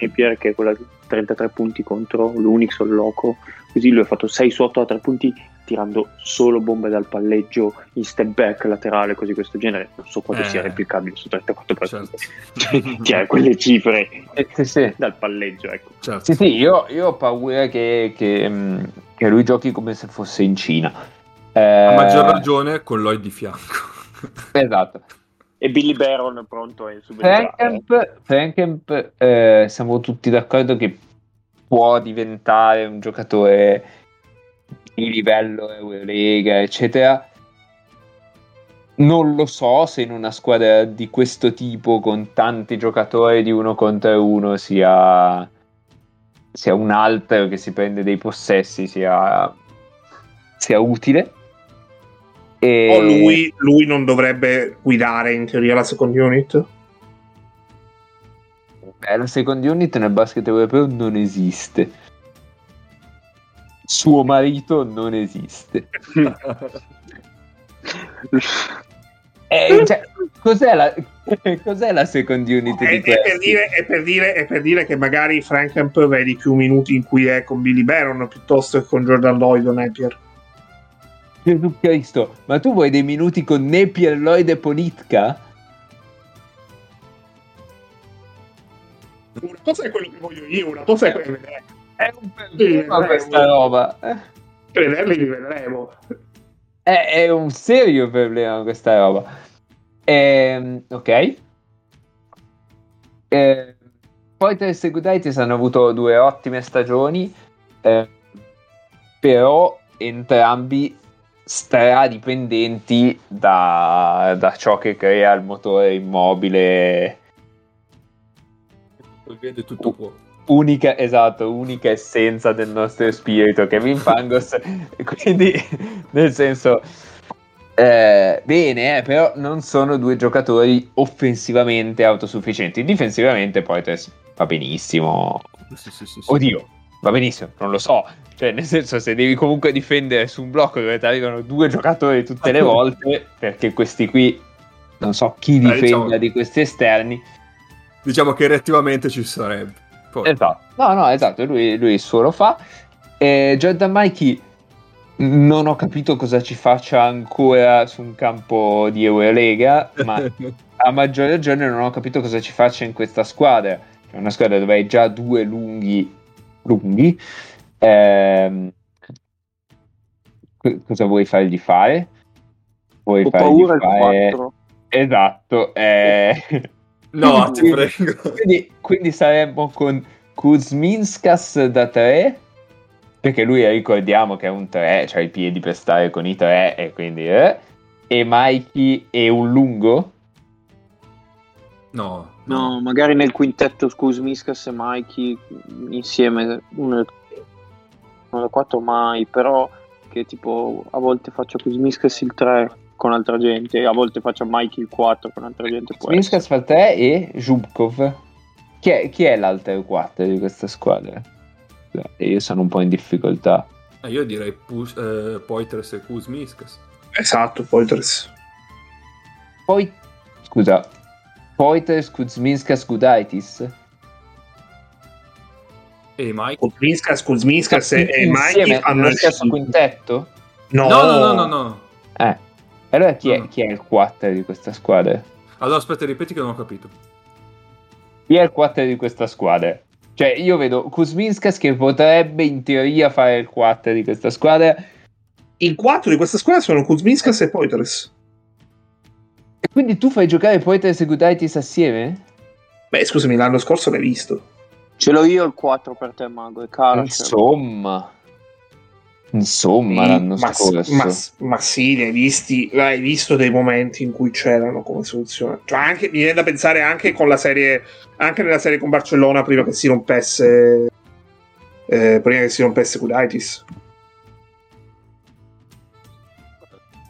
Napier che è quella di 33 punti contro l'Unix o il Loco così lui ha fatto 6 su 8 a 3 punti tirando solo bombe dal palleggio in step back laterale così questo genere non so quanto Eh. sia replicabile su 34 partite Certo. Cioè, quelle cifre eh, sì, sì. dal palleggio ecco Certo. Sì, sì, io, io ho paura che, che, mh, che lui giochi come se fosse in Cina. Eh, A maggior ragione con Lloyd di fianco. Esatto. e Billy Baron è pronto a subentrare Frankamp, Frankamp, eh, siamo tutti d'accordo che può diventare un giocatore di livello Eurolega, eccetera. Non lo so se in una squadra di questo tipo, con tanti giocatori di uno contro uno, sia, sia un altro che si prende dei possessi, sia, sia utile. E... O lui, lui non dovrebbe guidare in teoria la second unit? Eh, la second unit nel basket europeo non esiste. Suo marito non esiste. Eh, cioè, cos'è, la, cos'è la second unit È, di è per dire, è, per dire, è per dire che magari Frankamp vedi più minuti in cui è con Billy Baron piuttosto che con Jordan Lloyd o Napier. Gesù Cristo, ma tu vuoi dei minuti con Napier, Lloyd e Politka? Una cosa è quello che voglio io, una cosa è quello che vedremo. È un problema questa eh, roba. Eh. Vederli li vedremo. È, è un serio problema questa roba. Ehm, ok. Eh, poi tre Securities hanno avuto due ottime stagioni, eh, però entrambi stradipendenti da, da ciò che crea il motore immobile Vede tutto può. Unica, esatto, unica essenza del nostro spirito, Kevin Pangos. Quindi, nel senso, eh, bene, eh, però non sono due giocatori offensivamente autosufficienti. Difensivamente, poi va benissimo. Sì, sì, sì. Oddio, va benissimo, non lo so. Cioè, nel senso, se devi comunque difendere su un blocco dove ti arrivano due giocatori tutte le volte, perché questi qui non so chi Dai, difenda diciamo- di questi esterni. Diciamo che reattivamente ci sarebbe. Poi, Esatto. No, no, esatto, lui, lui il suo lo fa. E Jordan Mikey non ho capito cosa ci faccia ancora su un campo di Eurolega, ma a maggior ragione non ho capito cosa ci faccia in questa squadra. È una squadra dove hai già due lunghi lunghi. Ehm, co- cosa vuoi fargli fare? Vuoi ho fargli paura fare... 4 Esatto, eh... No, ti Quindi- prego. quindi, quindi saremmo con Kuzminskas da 3 perché lui ricordiamo che è un 3 cioè i piedi per stare con i 3 e quindi eh, e Mikey e un lungo? No, No, magari nel quintetto Kuzmiskas e Mikey insieme uno da 4 mai, però che tipo a volte faccio Kuzmiskas il 3 con altra gente, a volte faccio Mikey il 4 con altra gente. Kuzminskas fa 3 e Zhubkov chi è, chi è l'altro 4 di questa squadra? Io sono un po' in difficoltà Eh, io direi Pus- eh, Poitres e Kuzmiskas. Esatto, Poitres. poi scusa Poitres, Kuzminskas, Gudaitis E Mike? Kuzminskas, Kuzminskas e, e Mikey fanno il quintetto? No, No, no, no, no, no. Eh, allora chi è, chi è il 4 di questa squadra? Allora aspetta, ripeti che non ho capito. Chi è il 4 di questa squadra? Cioè, io vedo Kuzminskas che potrebbe in teoria fare il 4 di questa squadra. I quattro di questa squadra sono Kuzminskas e Poitres. E quindi tu fai giocare Poitres e Gudaitis assieme? Beh, scusami, l'anno scorso l'hai visto. Ce l'ho io il 4 per te, Mago, e Karac. Insomma. Insomma, l'anno ma, scorso. ma, ma sì, li hai visti, hai visto dei momenti in cui c'erano come soluzione. Cioè, anche, mi viene da pensare anche con la serie, anche nella serie con Barcellona prima che si rompesse, eh, prima che si rompesse Kudaitis.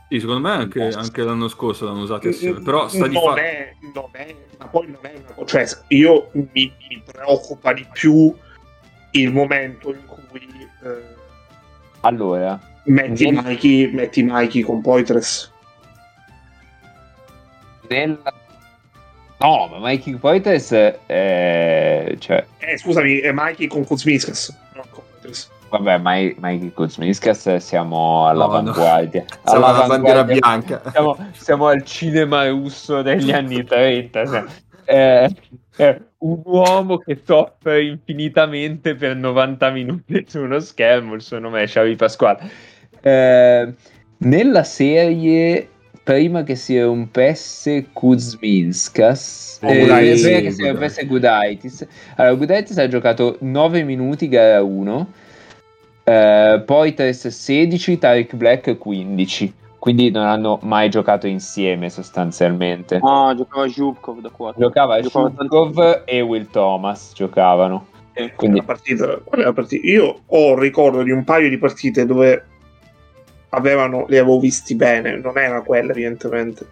Sì, secondo me anche, anche l'anno scorso l'hanno usati assieme. Però sta di non fatto. è, non è, ma poi non è una cosa. Cioè, io mi, mi preoccupa di più il momento in cui eh, Allora, Metti Nel- Mikey, metti Mikey con Poitres. nella... No, ma Mikey Poitres è... Cioè, Eh, scusami, è Mikey con Kuzmiskas. non con Poitres. vabbè, Mikey Kuzmiskas siamo No, all'avanguardia. Siamo alla bandiera All'avanguardia. bianca. Siamo, siamo al cinema russo degli anni 30. cioè, È, è un uomo che soffre infinitamente per 90 minuti su uno schermo. Il suo nome è Xavi Pasquale. Eh, nella serie, prima che si rompesse Kuzminskas, Oh, eh, prima che si rompesse Gudaitis, allora Gudaitis ha giocato 9 minuti gara 1. Eh, poi Tres 16, Tarek Black 15. Quindi non hanno mai giocato insieme sostanzialmente. No, giocava Zhukov da 4. Giocava Giocava Shukov e Will Thomas giocavano. Quindi La partita, qual è la partita? Io ho il ricordo di un paio di partite dove avevano, li avevo visti bene, non era quella evidentemente.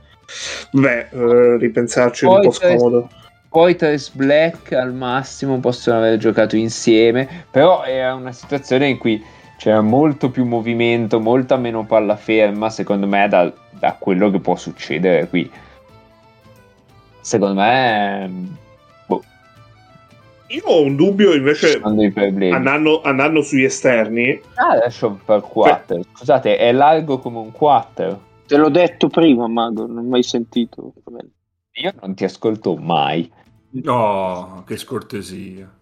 Beh, eh, ripensarci è un po' scomodo. poi Tres Black al massimo possono aver giocato insieme, però era una situazione in cui c'era molto più movimento, molta meno palla ferma, secondo me, da, da quello che può succedere qui. Secondo me boh, Io ho un dubbio invece andando, andando sugli esterni. Ah, adesso per 4. Scusate, è largo come un 4. Te l'ho detto prima, Mago, non ho mai sentito. Io non ti ascolto mai. No, che scortesia.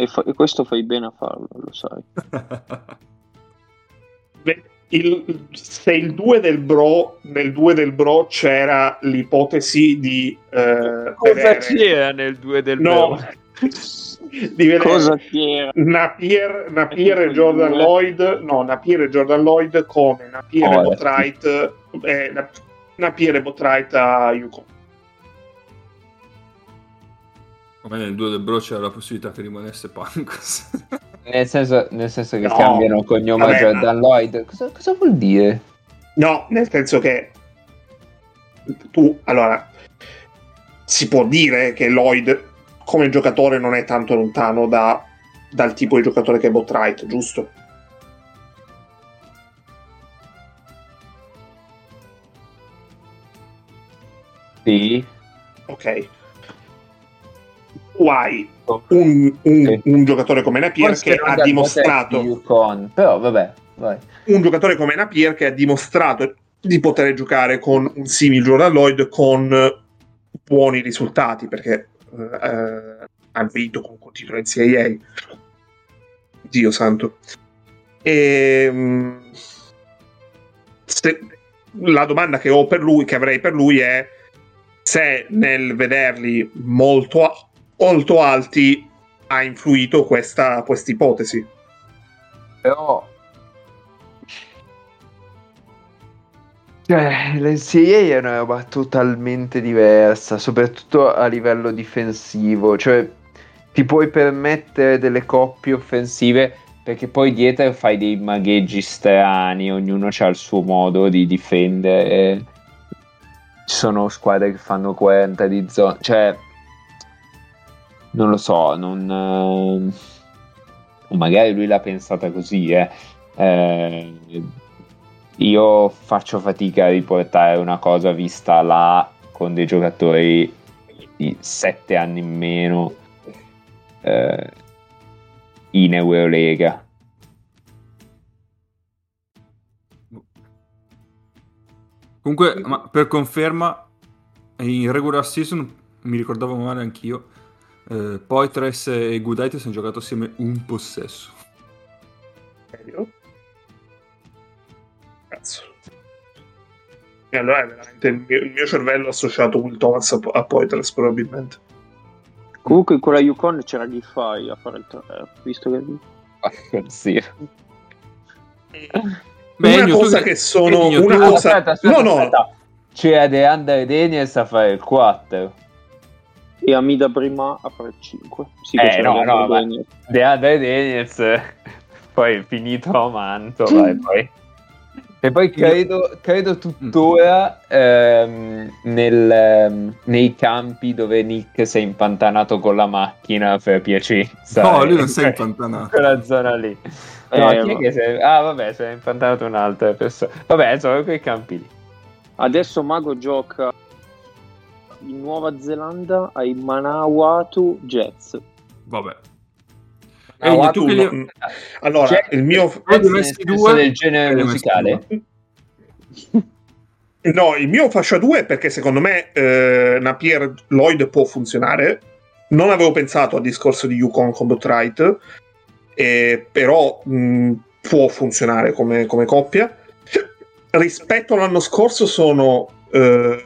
E, fa- e questo fai bene a farlo, lo sai. Beh, il- se il 2 del Bro, nel 2 del Bro c'era l'ipotesi di eh, vedere- nel 2 del No, di vedere Cosa c'era? Napier, Napier e Jordan Lloyd, no, Napier e Jordan Lloyd come Napier e Oh, Botright, eh, Nap- Napier e Botright a Yukon. Come nel 2 del Bro c'era la possibilità che rimanesse Pancos. Nel senso, nel senso che No. cambiano cognome a Vabbè, Jordan ma- Lloyd. Cosa, cosa vuol dire? No, nel senso che tu, allora, si può dire che Lloyd come giocatore non è tanto lontano da- dal tipo di giocatore che è Botright, giusto? Sì. Ok. Tu hai un, un- Sì. un giocatore come Napier Forse che ha dimostrato Yukon, però vabbè, vai. un giocatore come Napier che ha dimostrato di poter giocare con un simile Jordan Lloyd con buoni risultati perché eh, eh, ha vinto con un titolo in CIA Dio santo e mm, se- la domanda che ho per lui che avrei per lui è se nel vederli molto, a- molto alti ha influito questa questa ipotesi Però... Cioè, l'NCAA è una roba totalmente diversa, soprattutto a livello difensivo. Cioè, ti puoi permettere delle coppie offensive perché poi dietro fai dei magheggi strani, ognuno ha il suo modo di difendere. Ci sono squadre che fanno 40 di zona, cioè non lo so, non eh, magari lui l'ha pensata così, eh. Eh, io faccio fatica a riportare una cosa vista là con dei giocatori di 7 anni in meno eh, in Eurolega. Comunque, per conferma, in regular season mi ricordavo male anch'io. Eh, Poitres e Gudaitis hanno giocato assieme un possesso. Serio? Cazzo. E allora è veramente il mio, il mio cervello ha associato Will Thomas a, a Poitras probabilmente. Comunque in quella Yukon c'era Giffai a fare il 3, visto che... sì. Beh, una cosa che- sono... Ennio, una cosa... Aspetta, aspetta, no, no, aspetta. C'era DeAndre Daniels a fare il 4. E Amida Brima a fare il 5. Sì, Eh, no, no, ma- Daniels. Daniels poi è finito a manto, vai, poi. E poi credo, credo tuttora ehm, nel, ehm, nei campi dove Nick si è impantanato con la macchina per Piacenza. No, lui e- non si è impantanato. Quella zona lì. No, Eh, chi è che si è- Ah, vabbè, si è impantanato un'altra persona. Vabbè, insomma, quei campi lì. Adesso Mago gioca in Nuova Zelanda ai Manawatu Jets. Vabbè. Ah, Watu tu che no- gli- Allora, Cioè, il mio... Senso due, del genere musicale? No, il mio fascia 2 perché secondo me eh, Napier Lloyd può funzionare. Non avevo pensato al discorso di Yukon con Botright, eh, però mh, può funzionare come, come coppia. Rispetto all'anno scorso sono... eh,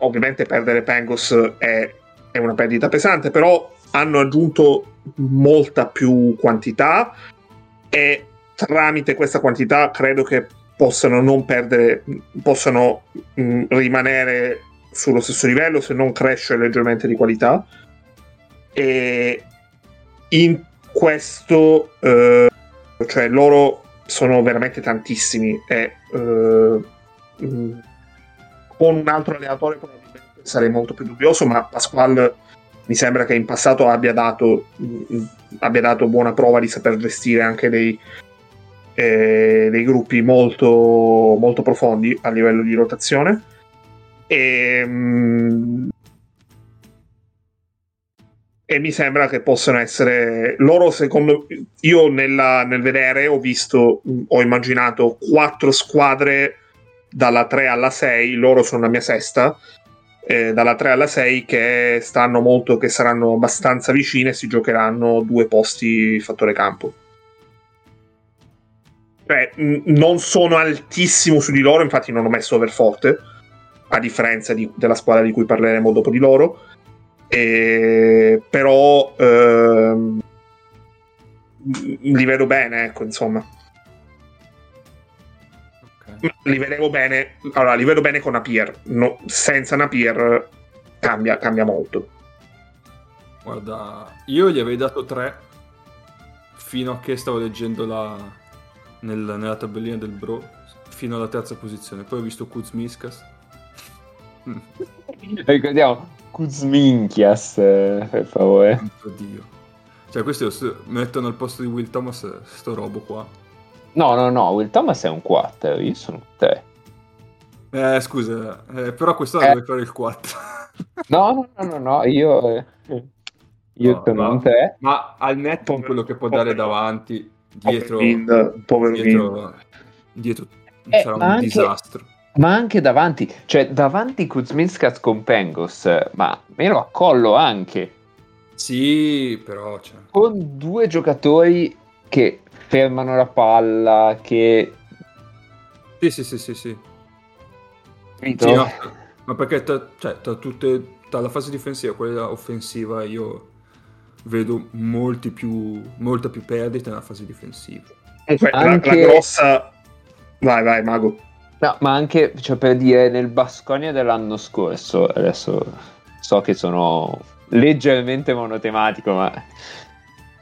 ovviamente perdere Pangos è, è una perdita pesante, però hanno aggiunto molta più quantità e tramite questa quantità credo che possano non perdere, possano mh, rimanere sullo stesso livello se non crescere leggermente di qualità. E in questo, eh, cioè loro sono veramente tantissimi e eh, mh, con un altro allenatore probabilmente sarei molto più dubbioso, ma Pasquale mi sembra che in passato abbia dato, abbia dato buona prova di saper gestire anche dei, eh, dei gruppi molto, molto profondi a livello di rotazione. E, mh, e mi sembra che possano essere loro secondo io nella- nel vedere ho visto ho immaginato quattro squadre dalla 3 alla 6 loro sono la mia sesta eh, dalla 3 alla 6 che stanno molto che saranno abbastanza vicine si giocheranno due posti fattore campo cioè, mh, non sono altissimo su di loro, infatti non ho messo Overforte, a differenza di- della squadra di cui parleremo dopo di loro. E- però ehm, li vedo bene, ecco, insomma. Li vedevo bene, allora, li vedo bene con Napier. No, senza Napier cambia, cambia molto. Guarda, io gli avevo dato 3 fino a che stavo leggendo la, nel- nella tabellina del Bro, fino alla terza posizione. Poi ho visto Kuzmiskas. Mm, Ricordiamo Kuzminchias, eh, per favore. santo Dio. Cioè, s- mettono al posto di Will Thomas sto robo qua. No, no, no, Will Thomas è un 4, io sono 3. Eh, scusa, eh, però quest'anno Eh. deve fare il 4. No, no, no, no, no, io, eh, io No, sono no. un 3. Ma al netto di quello che può dare Povero- davanti, dietro, Povero Wind, povero dietro, dietro Eh, sarà un anche- disastro. Ma anche davanti, cioè davanti Kuzminskas con Pengos, ma me lo accollo anche. Sì, però cioè, Con due giocatori che fermano la palla, che... Sì, sì, sì, sì, sì. Sì, no, ma perché tra, cioè, tra tutte, tra la fase difensiva e quella offensiva io vedo molti più, molta più perdita nella fase difensiva. Comunque, la- Anche- la, grossa. Vai, vai, Mago. No, ma anche, cioè, per dire, nel Basconia dell'anno scorso, adesso so che sono leggermente monotematico, ma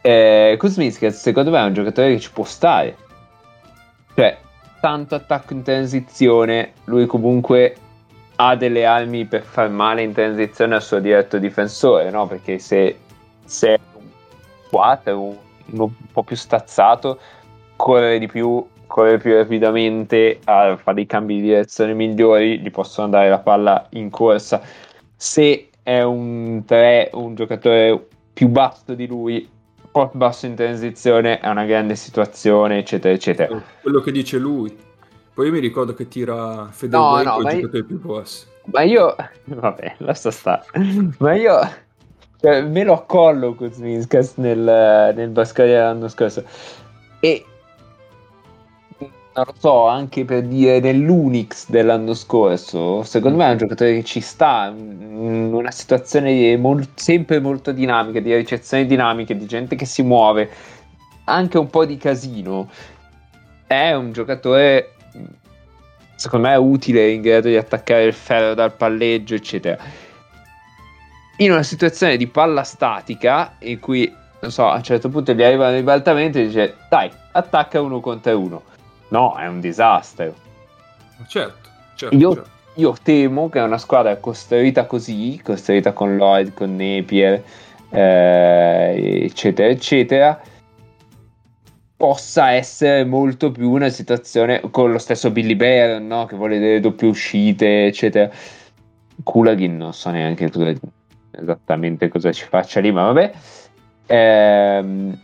eh, Kuzminskas secondo me è un giocatore che ci può stare. Cioè, tanto attacco in transizione, lui comunque ha delle armi per far male in transizione al suo diretto difensore, no? Perché se, se è un 4, un, un po' più stazzato, correre di più, correre più rapidamente, a fare dei cambi di direzione migliori, gli possono dare la palla in corsa. Se è un 3, un giocatore più basso di lui, più basso in transizione, è una grande situazione, eccetera, eccetera. Quello che dice lui. Poi io mi ricordo che tira No, Federico no, i ma io- più bassi. Ma io, vabbè, lascia stare. Ma io cioè, me lo accollo Kuzminskas nel, nel Bascaria l'anno scorso. E non lo so, anche per dire nell'Unix dell'anno scorso, secondo me è un giocatore che ci sta in una situazione mol- sempre molto dinamica, di ricezioni dinamiche, di gente che si muove, anche un po' di casino. È un giocatore secondo me utile in grado di attaccare il ferro dal palleggio, eccetera. In una situazione di palla statica, in cui, non so, a un certo punto gli arriva un ribaltamento e dice, dai, attacca uno contro uno. No, è un disastro. Certo, certo. Io, certo. io temo che una squadra costruita così, costruita con Lloyd, con Napier, eh, eccetera, eccetera, possa essere molto più una situazione con lo stesso Billy Bear, no? che vuole delle doppie uscite, eccetera. Kulagin non so neanche cosa- esattamente cosa ci faccia lì, ma vabbè. Ehm,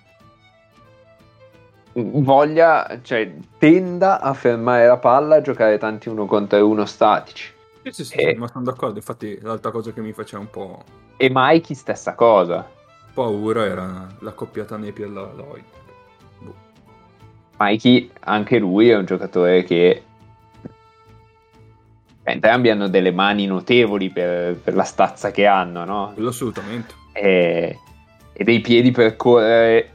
voglia, cioè, tenda a fermare la palla, a giocare tanti uno contro uno statici. Sì, sì, sì, Eh. sì, ma sono d'accordo. Infatti, l'altra cosa che mi faceva un po' E Mikey stessa cosa. paura era la coppiata Napier la Lloyd. Boh. Mikey, anche lui è un giocatore che entrambi hanno delle mani notevoli per, per la stazza che hanno, no? Quello assolutamente. E, e dei piedi per correre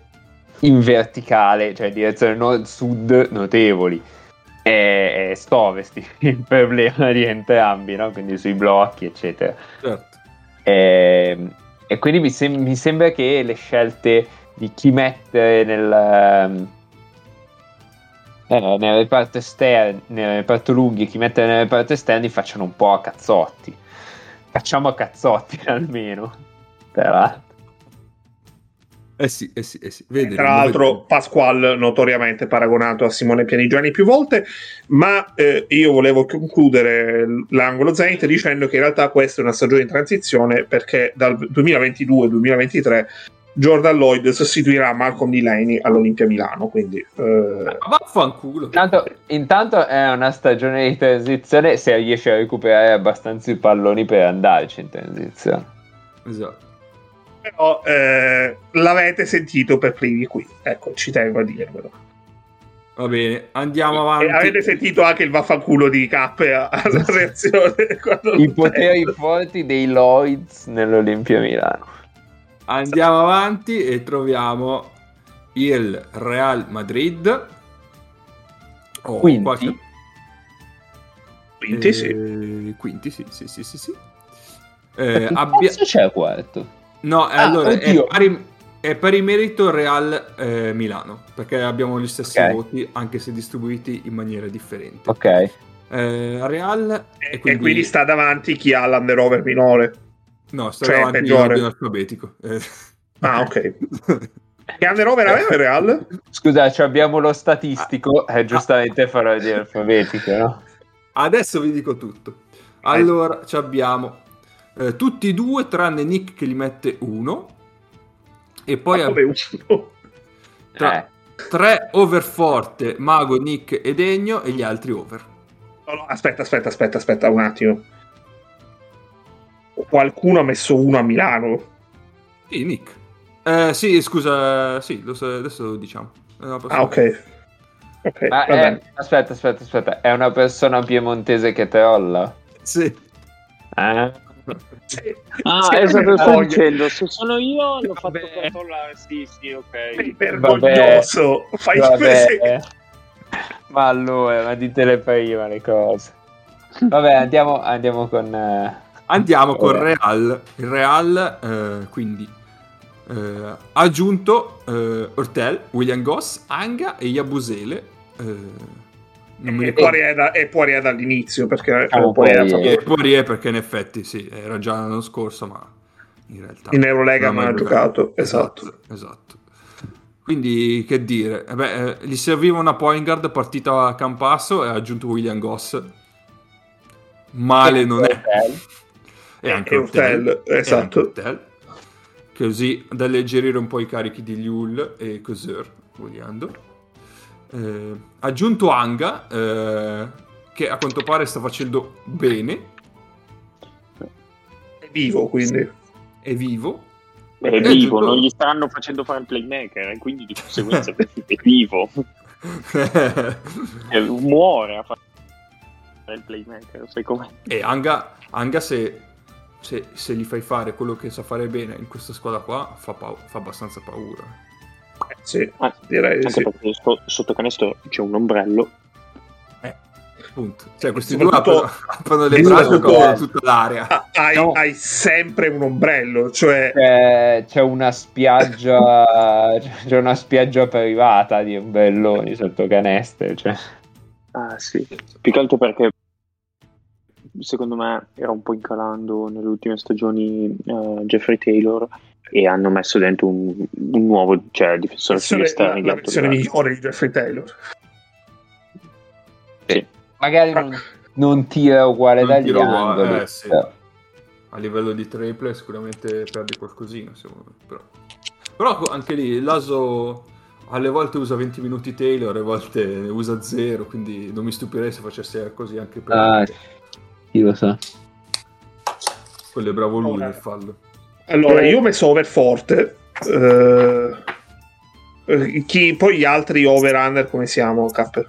in verticale, cioè in direzione nord-sud notevoli. E, e st-ovest il problema di entrambi, no? Quindi sui blocchi, eccetera. Certo. E, e quindi mi, sem- mi sembra che le scelte di chi mettere nel, ehm, eh, nel reparto esterno, nel reparto lunghi e chi mettere nel reparto esterni facciano un po' a cazzotti. Facciamo a cazzotti almeno. L'altro. Eh sì, eh sì, eh sì. Vedi, Tra l'altro, Pasquale notoriamente paragonato a Simone Pianigiani più volte, ma eh, io volevo concludere l'angolo Zenit dicendo che in realtà questa è una stagione in transizione perché dal 2022-2023 Jordan Lloyd sostituirà Malcolm Delaney all'Olimpia Milano. Quindi, eh, vaffanculo. Intanto, intanto è una stagione di transizione se riesce a recuperare abbastanza i palloni per andarci in transizione. Esatto. Però eh, l'avete sentito per primi qui. Ecco, ci tengo a dirvelo. Va bene, andiamo avanti. E avete sentito anche il vaffanculo di K alla reazione. I poteri forti dei Lloyds nell'Olimpia Milano. Andiamo avanti e troviamo il Real Madrid. Oh, Quinti? qualche- Quinti, sì. Eh, Quinti, sì, sì, sì, sì. sì. Eh, abbia- c'è quarto? No, Ah, allora è pari, è pari merito Real eh, Milano, perché abbiamo gli stessi Ok. voti, anche se distribuiti in maniera differente. Ok. Eh, Real E e quindi... sta davanti chi ha l'under over minore. No, sta cioè, davanti peggiore. in ordine alfabetico. Eh. Ah, ok. Che under over aveva Real? Scusa, cioè abbiamo lo statistico, eh, giustamente farò di alfabetico, no? Adesso vi dico tutto. Allora, ci abbiamo eh, tutti e due, tranne Nick che li mette uno. E poi Ma ab- uno? tra- Eh, tre over forte, Mago, Nick e Degno e gli altri over. No, no, aspetta, aspetta, aspetta, aspetta un attimo. Qualcuno ha messo uno a Milano. Sì, Nick. Eh, sì, scusa, sì, lo so- adesso lo diciamo. Ah, ok. Ok, ma va è- aspetta, aspetta, aspetta, è una persona piemontese che trolla? Sì. Eh? Sì. Ah, Sì, esatto, sto vergogna. dicendo, se sono io l'ho fatto Vabbè. controllare, sì, sì, ok. Sei vergognoso. Fai Vabbè. se- Ma allora, ma ditele prima le cose. Vabbè, andiamo, andiamo con... eh, Andiamo con Vabbè. Real. Il Real, eh, quindi, eh, ha aggiunto eh, Ortel, William Goss, Anga e Yabusele. Eh, non mi E ricordo. Poirier e Poirier dall'inizio perché Diciamo Poirier ha Poirier. fatto- E Poirier perché in effetti sì, era già l'anno scorso, ma in realtà... in Eurolega non non ha giocato. Esatto. Esatto, esatto. Quindi che dire, Eh beh, eh, gli serviva una point guard partita a Campasso e ha aggiunto William Goss. Male non è. E anche E E esatto. anche Ortel. Così da alleggerire un po' i carichi di Liul e Coseur, vogliando. Eh, aggiunto Anga, eh, che a quanto pare sta facendo bene, È vivo, quindi. è vivo. È Eh, vivo, tutto- non gli stanno facendo fare il playmaker, e quindi di conseguenza è vivo. Eh, Muore a fare il playmaker, sai com'è? E Anga, Anga se, se, se gli fai fare quello che sa fare bene in questa squadra qua, fa, pau- fa abbastanza paura. Eh, sì, Ah, direi di Anche sì. perché sto- sotto canestro c'è un ombrello. Punto. Cioè, questi due aprono, aprono le e braccia e coprono tutta l'area. Ah, hai, No. hai sempre un ombrello, cioè C'è, c'è una spiaggia c'è una spiaggia privata di ombrelloni sotto canestre cioè. Ah, sì. Più che altro perché secondo me era un po' incalando nelle ultime stagioni uh, Jeffrey Taylor e hanno messo dentro un, un nuovo cioè, difensore sugli esterni. La, la versione migliore di Jeffrey Taylor. Sì. Magari non, non tira uguale Non dagli angoli. eh, sì. però- A livello di triple sicuramente perde qualcosina, secondo me, però. Però anche lì Laso alle volte usa 20 minuti Taylor, alle volte usa 0, quindi non mi stupirei se facesse così anche per Ah, chi lo sa. quello è bravo lui nel fallo. Allora, io ho messo over forte. eh, eh, chi, poi gli altri over-under come siamo, Cap?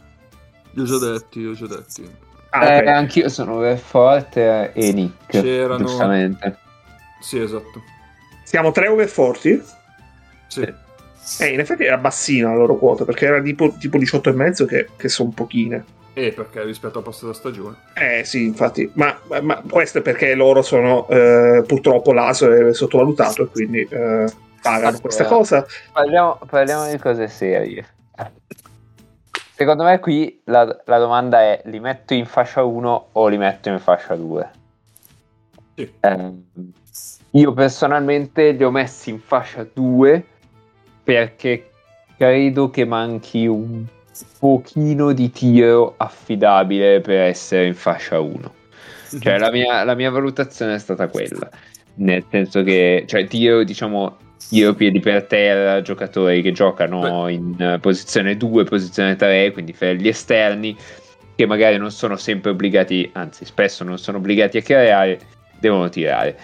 Li ho già detti, li ho già detti. Ah, ok. Eh, anch'io sono over forte e Nick. C'erano- Giustamente. Sì, esatto. Siamo tre over forti? Sì. Eh, in effetti era bassina la loro quota, perché era tipo, tipo 18 e mezzo che, che sono pochine. E perché rispetto alla passata stagione. Eh sì, infatti, ma, ma- ma questo è perché loro sono eh, purtroppo l'ASO è sottovalutato e quindi eh, pagano Allora. questa cosa. Parliamo, parliamo di cose serie. Secondo me qui la, la domanda è li metto in fascia 1 o li metto in fascia 2? Sì. Ehm, io personalmente li ho messi in fascia 2 perché credo che manchi un pochino di tiro affidabile per essere in fascia 1. Cioè la mia, la mia valutazione è stata quella, nel senso che, cioè tiro diciamo tiro piedi per terra, giocatori che giocano in eh, posizione 2, posizione 3, quindi per gli esterni, che magari non sono sempre obbligati, anzi spesso non sono obbligati a creare, devono tirare.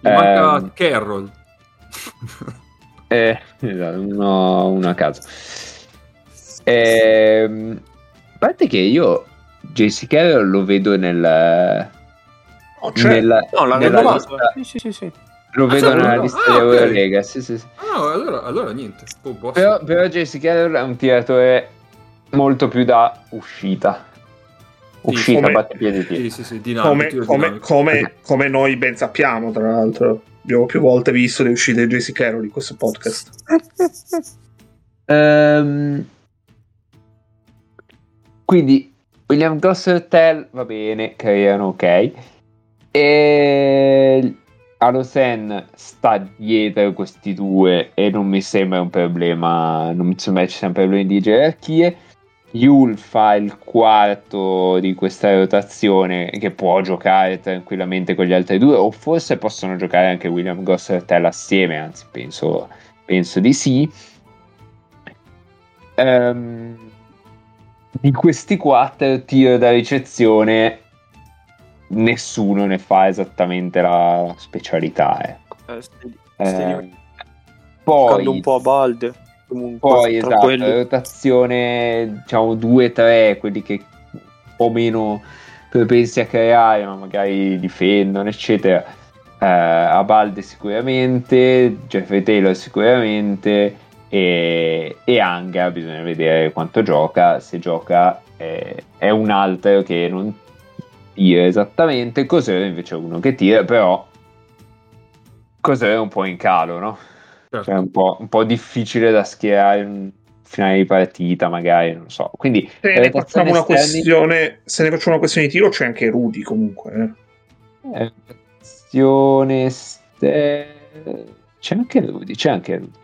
Gli manca Ehm, Carroll. eh, esatto, uno, uno a caso. Ehm, a parte che io JC Carroll lo vedo nel, Oh, cioè, nella, No, l'hanno nella lista, Sì, sì, sì, sì. lo Ah, vedo nella no, lista ah, di. Eurolega. Sì, sì, sì. Ah, no, allora, allora niente. Oh. Però, però JC Carroll è un tiratore molto più da uscita. Uscita, come- battipiedi tiro. Sì, sì, sì, dinamico. come, come- come- come noi ben sappiamo, tra l'altro. Abbiamo più volte visto le uscite di JC Carroll di questo podcast. Ehm, quindi William Gossertel va bene, creano ok. E Alosen sta dietro questi due e non mi sembra un problema, non mi sembra ci siano problemi di gerarchie. Yul fa il quarto di questa rotazione che può giocare tranquillamente con gli altri due o forse possono giocare anche William Gossertel assieme, anzi penso, penso di sì. Ehm, di questi quattro tiro da ricezione nessuno ne fa esattamente la specialità ecco. Eh, stai- Eh, giocando poi un po' a balde. Comunque, poi esatto, quelli. rotazione diciamo 2-3, quelli che po' meno propensi a creare, ma magari difendono, eccetera. Eh, a Balde sicuramente, Jeffrey Taylor sicuramente e, e Anga bisogna vedere quanto gioca, se gioca eh, è un altro che non tira esattamente, Cos'era invece è uno che tira, però Cos'era è un po' in calo, no? Certo. Cioè, è un po', un po' difficile da schierare in finale di partita, magari, non so. Quindi, Se ne, facciamo una questione, se ne facciamo una questione di tiro, c'è anche Rudy comunque. eh. eh, esterni... C'è anche Rudy, c'è anche Rudy.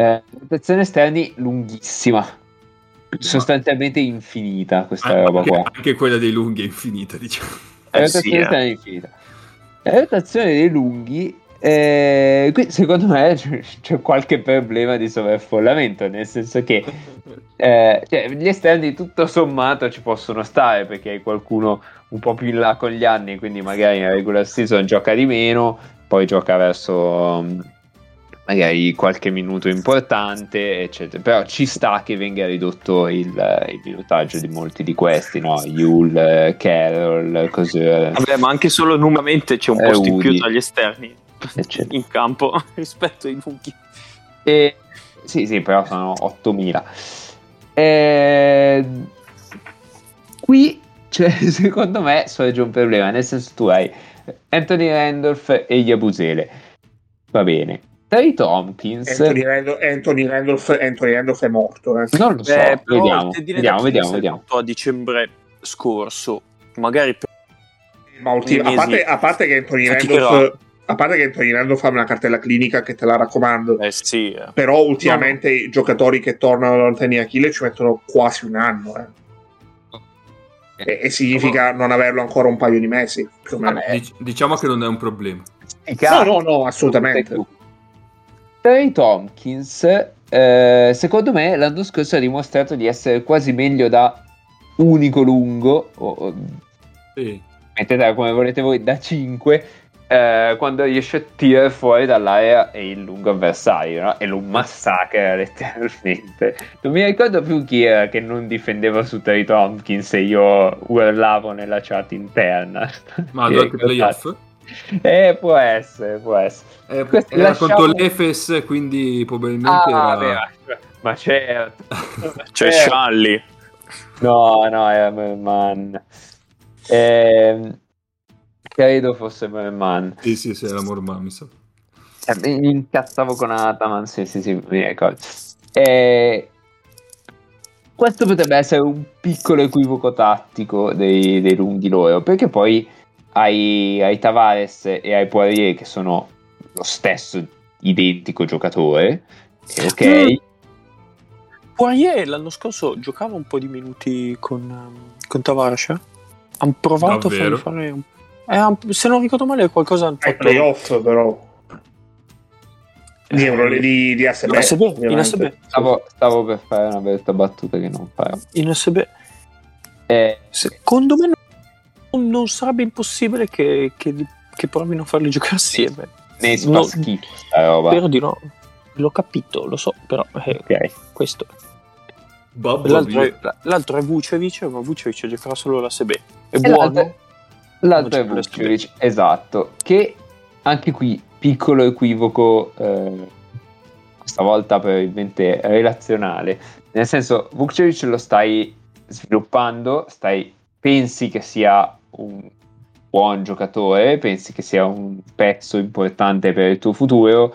Eh, rotazione esterni lunghissima. Sostanzialmente infinita questa roba anche, qua. anche quella dei lunghi è infinita, diciamo. La Eh rotazione sì, eh. esterna è infinita. La rotazione dei lunghi, eh, qui secondo me c'è, qualche problema di sovraffollamento, nel senso che eh, cioè, gli esterni tutto sommato ci possono stare perché hai qualcuno un po' più in là con gli anni, quindi magari in regular season gioca di meno, poi gioca verso magari qualche minuto importante, eccetera. Però ci sta che venga ridotto il, il minutaggio di molti di questi, no? Yule, Carroll, così. Vabbè, ma anche solo numeramente c'è un Eh, posto in più Udi. tra gli esterni Eccetera. in campo rispetto ai lunghi. E, sì, sì, però sono 8000. E, qui, cioè, secondo me, sorge un problema. Nel senso, tu hai Anthony Randolph e Yabusele. Va bene. Terry Tompkins. Anthony, Randolph, Anthony, Randolph, Anthony Randolph è morto. Eh. Non lo so, Beh, però vediamo, vediamo, vediamo, vediamo. a dicembre scorso, magari per Ma ultim- a, parte, a parte che Anthony. Randolph a parte che Anthony Randolph fa una cartella clinica che te la raccomando. eh sì, eh. Però ultimamente i giocatori che tornano dal tendine Achille ci mettono quasi un anno. eh. E, e significa non averlo ancora un paio di mesi. Più o meno. Vabbè. Dic- diciamo che non è un problema. No, no, no, assolutamente. Terry Tompkins, eh, secondo me, l'anno scorso ha dimostrato di essere quasi meglio da unico lungo, o, o Sì. mettetela come volete voi, da 5, quando riesce a tirare fuori dall'area e il lungo avversario, no? e lo massacra letteralmente. Non mi ricordo più chi era che non difendeva su Terry Tompkins e io urlavo nella chat interna. Ma durante i playoff? Eh, può essere, può essere. Eh, Questi era lasciamo- contro l'Efes, quindi probabilmente Ah, era... beh, ma certo. C'è Eh. Scialli. No, no, era Merman. Ehm, credo fosse Merman. Sì, sì, sì, era Morman, mi sa. Eh, mi incazzavo con Ataman, sì, sì, sì, mi ricordo. Eh, questo potrebbe essere un piccolo equivoco tattico dei, dei lunghi loro, perché poi hai, hai Tavares e hai Poirier che sono lo stesso identico giocatore, ok, Mm. Poirier l'anno scorso giocava un po' di minuti con, ehm, con Tavares. eh? Hanno provato a Davvero? fargli fare un... eh, se non ricordo male qualcosa hanno Ai fatto playoff, però. Di, Euro, di, di ASB. in SB, in ovviamente. SB, stavo, stavo per fare una bella battuta che non farò. in SB. Eh, Secondo me non, non sarebbe impossibile che, che, che provino a farli giocare assieme. ne si No, fa schifo sta roba. Spero di no. L'ho capito, lo so, però eh, Ok. questo. Babbo L'altro è, l'altro è Vucevic, ma Vucevic giocherà solo l'ASB. È E buono. l'altro, l'altro è Vucevic, esatto, che anche qui piccolo equivoco, eh, questa volta probabilmente relazionale, nel senso Vucevic lo stai sviluppando, stai, pensi che sia un buon giocatore, pensi che sia un pezzo importante per il tuo futuro,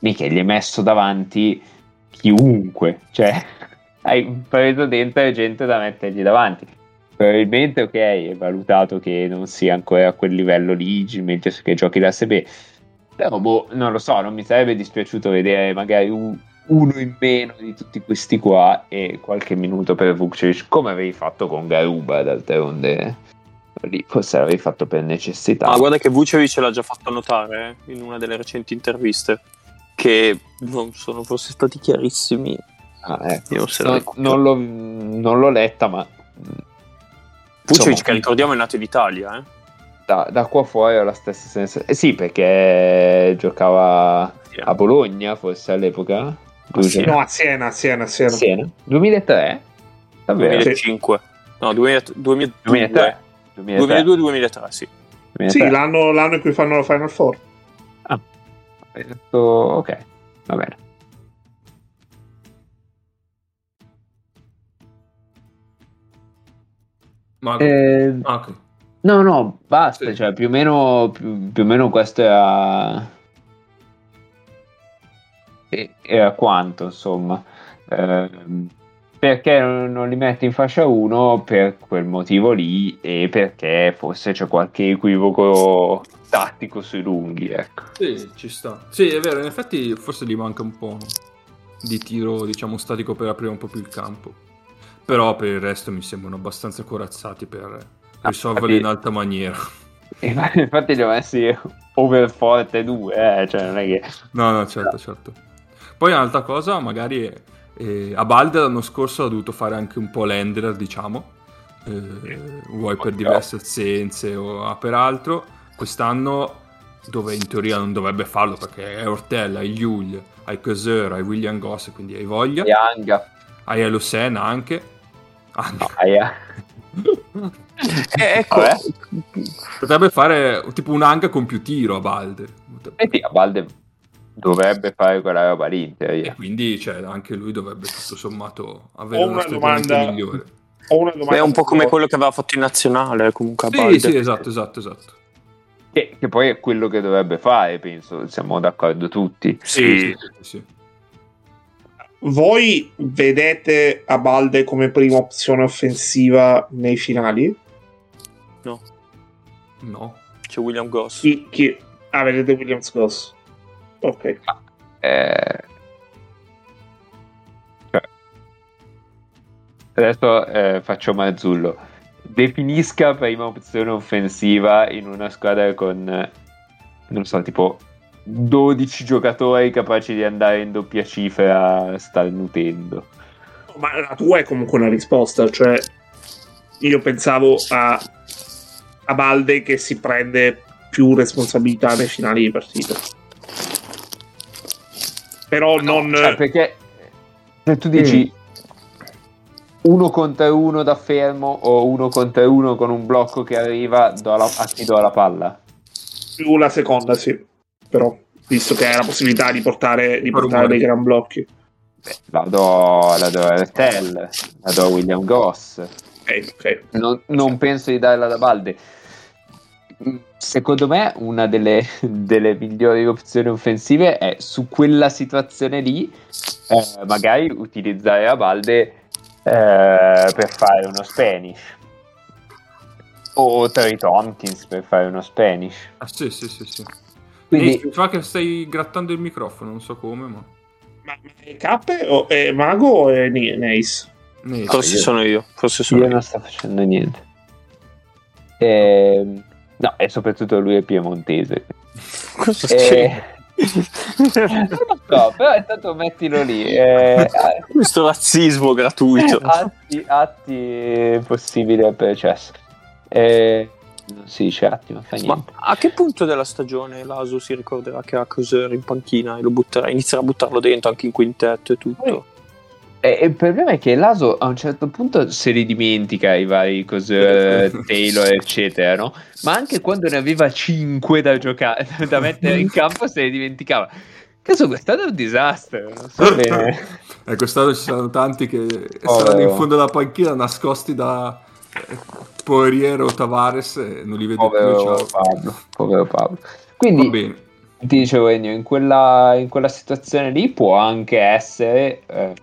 mica gli hai messo davanti chiunque, cioè hai preso dentro gente da mettergli davanti probabilmente ok, è valutato che non sia ancora a quel livello lì, mentre che giochi da SB. Però, boh, non lo so, non mi sarebbe dispiaciuto vedere magari un- uno in meno di tutti questi qua e qualche minuto per Vukcevic, come avevi fatto con Garuba d'altronde. Lì forse l'avevi fatto per necessità. Ma guarda che Vucevic l'ha già fatto notare eh, in una delle recenti interviste. Che non sono forse stati chiarissimi. Ah, ecco. Io se No, la- non, l'ho, non l'ho letta, ma Vucevic, insomma, che ricordiamo, è nato in Italia. Eh? da, da qua fuori ho la stessa sensazione. Eh sì, perché giocava Sì. a Bologna, forse all'epoca. Sì. No, a Siena, a Siena, a Siena. Siena. 2003? Davvero? 2005. No, 2000 2002. 2003. 2003. 2002-2003, sì. 2003. Sì, l'anno, l'anno in cui fanno la Final Four. Hai detto, ok, va bene. Ma... Eh, Ah, ok. no, no, basta, Sì. cioè più o meno, più, più o meno questo era... e- Era quanto, insomma. Ehm, perché non, li metti in fascia 1 per quel motivo lì e perché forse c'è qualche equivoco tattico sui lunghi, ecco. Sì, ci sta. Sì, è vero, in effetti forse gli manca un po' di tiro, diciamo, statico per aprire un po' più il campo. Però per il resto mi sembrano abbastanza corazzati per risolverli in infatti- alta maniera. Infatti li ho messi over forte 2, eh, cioè non è che... No, no, certo, certo. Poi un'altra cosa, magari eh, a Balde l'anno scorso ha dovuto fare anche un po' l'handler, diciamo, eh, vuoi per diverse assenze o per altro. Quest'anno, dove in teoria non dovrebbe farlo perché è Ortella, hai Yul, hai Coseur, hai William Goss, quindi hai voglia, Young, hai Elusen anche. Ah, no, aia. Eh, ecco, Vabbè. Potrebbe fare tipo un hang con più tiro a Balde. E sì, a Balde dovrebbe fare quella roba lì in E quindi cioè, anche lui dovrebbe tutto sommato avere una una domanda- migliore. Ho una domanda. è un po' come quello che aveva fatto in nazionale, comunque a Sì, sì, esatto, esatto, esatto. Che, che poi è quello che dovrebbe fare, penso, siamo d'accordo tutti. Sì, sì, sì, sì. Voi vedete Abalde come prima opzione offensiva nei finali? No, No. c'è William Goss. Chi, chi... Ah, vedete Williams Goss. Ok. Eh, cioè, adesso eh, faccio Marzullo. Definisca prima opzione offensiva in una squadra con, eh, non so, tipo 12 giocatori capaci di andare in doppia cifra starnutendo. Ma la tua è comunque una risposta, cioè io pensavo a, a Balde che si prende più responsabilità nei finali di partita. Però non... Cioè, perché se tu dici uno contro uno da fermo o uno contro uno con un blocco che arriva, do la, a chi do la palla? più la seconda, sì. Però, visto che hai la possibilità di portare, di portare dei gran blocchi. Beh, la do, la do a Ertel, la do a William Goss. Ok, ok. Non, non penso di darla da Balde. Mm, Secondo me una delle, delle migliori opzioni offensive è su quella situazione lì eh, magari utilizzare a Balde eh, per fare uno Spanish o Terry Tompkins per fare uno Spanish. Ah, sì, sì, sì, sì. Quindi Ehi, mi fa che stai grattando il microfono, non so come, ma... Ma è Cappe o è Mago o è Nace? Forse io- sono io. Forse sono io io. non sto facendo niente. Ehm, no, e soprattutto lui è piemontese. Cosa Eh, c'è? non lo so, però intanto mettilo lì. eh, Questo razzismo gratuito. atti, atti possibili al processo. Eh, non si dice atti, ma fa Ma niente. a che punto della stagione Laso si ricorderà che ha Coser in panchina e lo butterà, inizierà a buttarlo dentro anche in quintetto e tutto? E, e il problema è che l'Aso a un certo punto se li dimentica i vari cose, Taylor, eccetera, no? Ma anche quando ne aveva 5 da giocare, da mettere in campo, se li dimenticava. Cazzo, quest'anno è un disastro. Non so. Eh, quest'anno ci saranno tanti che Oh, saranno in fondo alla panchina nascosti da eh, Poirier o Tavares e non li più. Povero Ciao. Pablo, povero Pablo. Va Quindi bene. Ti dicevo Ennio, in quella, in quella situazione lì può anche essere eh,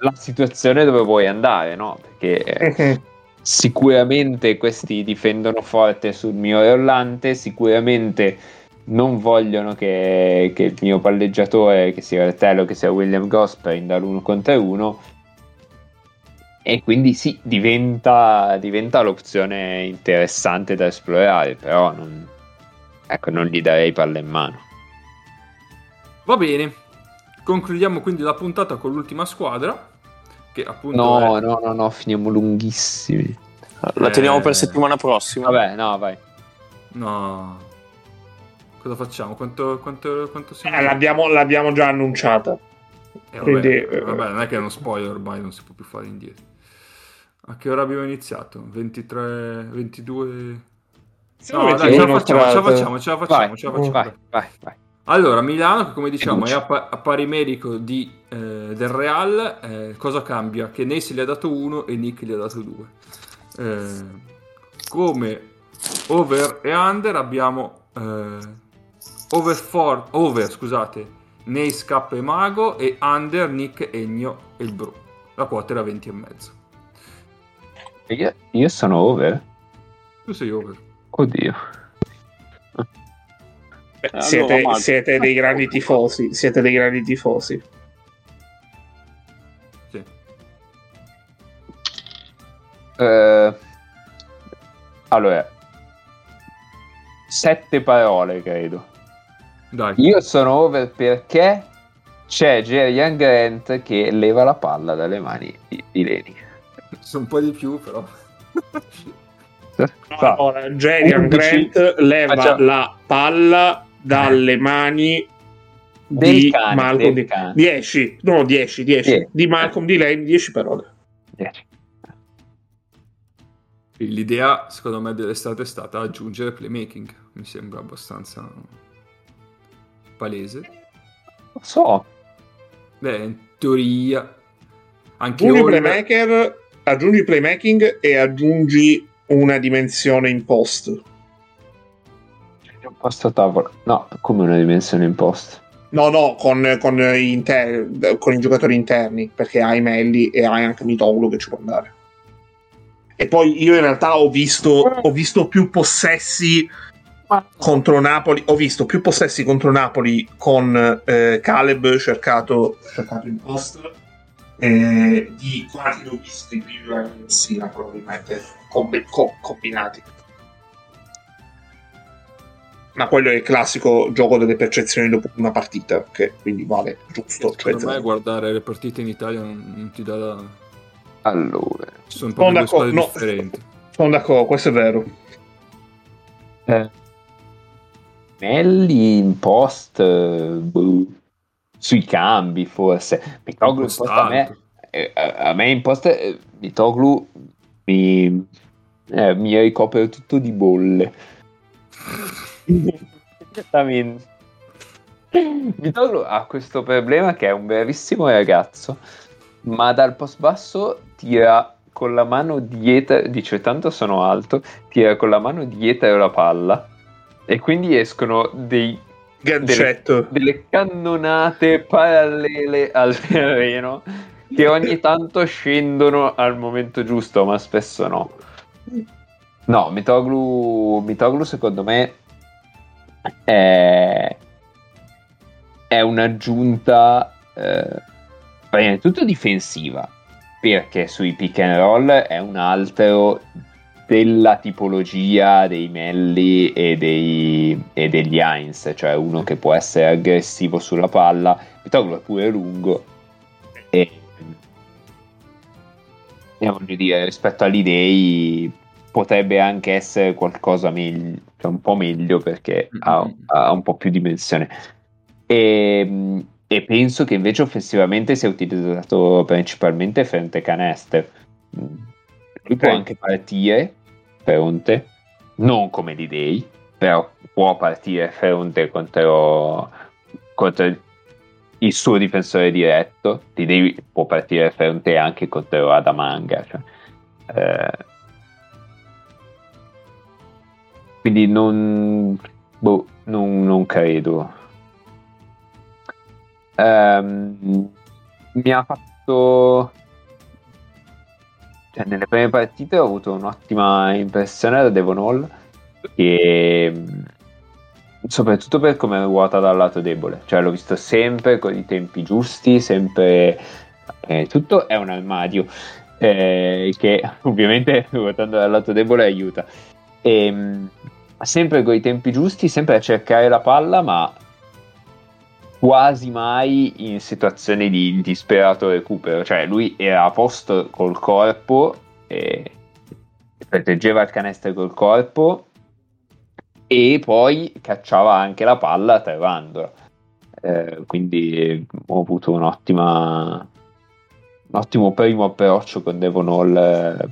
la situazione dove vuoi andare, no? Perché eh, sicuramente questi difendono forte sul mio rollante, sicuramente non vogliono che, che il mio palleggiatore, che sia Rettello, che sia William Goss, prenda l'uno contro uno. E quindi sì, diventa, diventa l'opzione interessante da esplorare, però non, ecco, non gli darei palla in mano. Va bene. Concludiamo quindi la puntata con l'ultima squadra. Che appunto No, è... no, no, no, finiamo lunghissimi. La teniamo Eh. per settimana prossima. Vabbè, no, vai. No. Cosa facciamo? Quanto, quanto, quanto siamo? Eh, l'abbiamo, l'abbiamo già annunciata. Eh, vabbè, quindi, eh, vabbè, non è che è uno spoiler ormai, non si può più fare indietro. A che ora abbiamo iniziato? 23, 22... No, dai, ce la facciamo, ce la facciamo, ce la facciamo, Vai, ce la facciamo. vai, vai, vai. Allora, Milano, che come diciamo è a, pa- a pari merito di, eh, del Real, eh, cosa cambia? Che Nace gli ha dato uno e Nick gli ha dato due. Eh, come over e under abbiamo eh, over, for- over, scusate, Nace, K e Mago e under Nick, Egno e il Bru. La quota era 20 e mezzo. Io, io sono over? Tu sei over. Oddio. Beh, allora, siete, siete dei grandi tifosi. Siete dei grandi tifosi. Sì. Eh, allora, sette parole credo. Dai. Io sono over perché c'è Jerry Grant che leva la palla dalle mani di, di Leni. Sono un po' di più, però. Fa. Allora, Jerian 11. Grant leva Facciamo- la palla dalle mani Del di cane, Malcolm del di cane. 10, no 10, 10 Dieci. di Malcolm di Lane, 10 parole. Dieci. L'idea, secondo me, dell'estate è stata aggiungere playmaking. Mi sembra abbastanza palese. Lo so. Beh, in teoria, anche Aggiungi playmaker, aggiungi playmaking e aggiungi una dimensione in post. Imposta tavola. No, come una dimensione imposta. No, no, con, con, inter- con, i giocatori interni, perché hai Melli e hai anche Mitoglu che ci può andare. E poi io in realtà ho visto, ho visto più possessi contro Napoli. Ho visto più possessi contro Napoli con eh, Caleb cercato, cercato in post eh, di quanti ne ho visti più in Messina, probabilmente comb- co- combinati. Ma quello è il classico gioco delle percezioni dopo una partita, che quindi vale giusto. Secondo cioè, me guardare le partite in Italia non, non ti dà la... Allora, sono due squadre no, differenti. Sono d'accordo, questo è vero. Eh. Melli in post boh, sui cambi forse. Mitoglu a me, eh, a me in post eh, Mitoglu mi, eh, mi ricopre tutto di bolle. Esattamente. Mitoglu ha questo problema che è un bravissimo ragazzo ma dal post basso tira con la mano dietro dice tanto sono alto tira con la mano dietro la palla e quindi escono dei delle, delle, cannonate parallele al terreno che ogni tanto scendono al momento giusto, ma spesso no. No, Mitoglu, Mitoglu secondo me è, è un'aggiunta eh, prima di tutto difensiva, perché sui pick and roll è un altro della tipologia dei Melli e, dei, e degli Heinz, cioè uno che può essere aggressivo sulla palla, Pitoglu è pure lungo e, e voglio dire, rispetto agli dei potrebbe anche essere qualcosa meglio, cioè un po' meglio perché ha, ha, un po' più dimensione. E, e, penso che invece offensivamente sia utilizzato principalmente frente canester. Lui può anche partire Feronte, non come di Day, però può partire Feronte contro, contro il suo difensore diretto, di Day può partire Feronte anche contro Adamanga. Cioè, eh, quindi non, boh, non, non credo. Um, mi ha fatto cioè, nelle prime partite ho avuto un'ottima impressione da Devon Hall e soprattutto per come ruota dal lato debole. Cioè l'ho visto sempre con i tempi giusti sempre eh, tutto è un armadio eh, che ovviamente ruotando dal lato debole aiuta. E, sempre con i tempi giusti sempre a cercare la palla ma quasi mai in situazioni di disperato recupero, cioè lui era a posto col corpo e proteggeva il canestro col corpo e poi cacciava anche la palla trevandola. Eh, quindi ho avuto un'ottima un ottimo primo approccio con Devon Hall eh,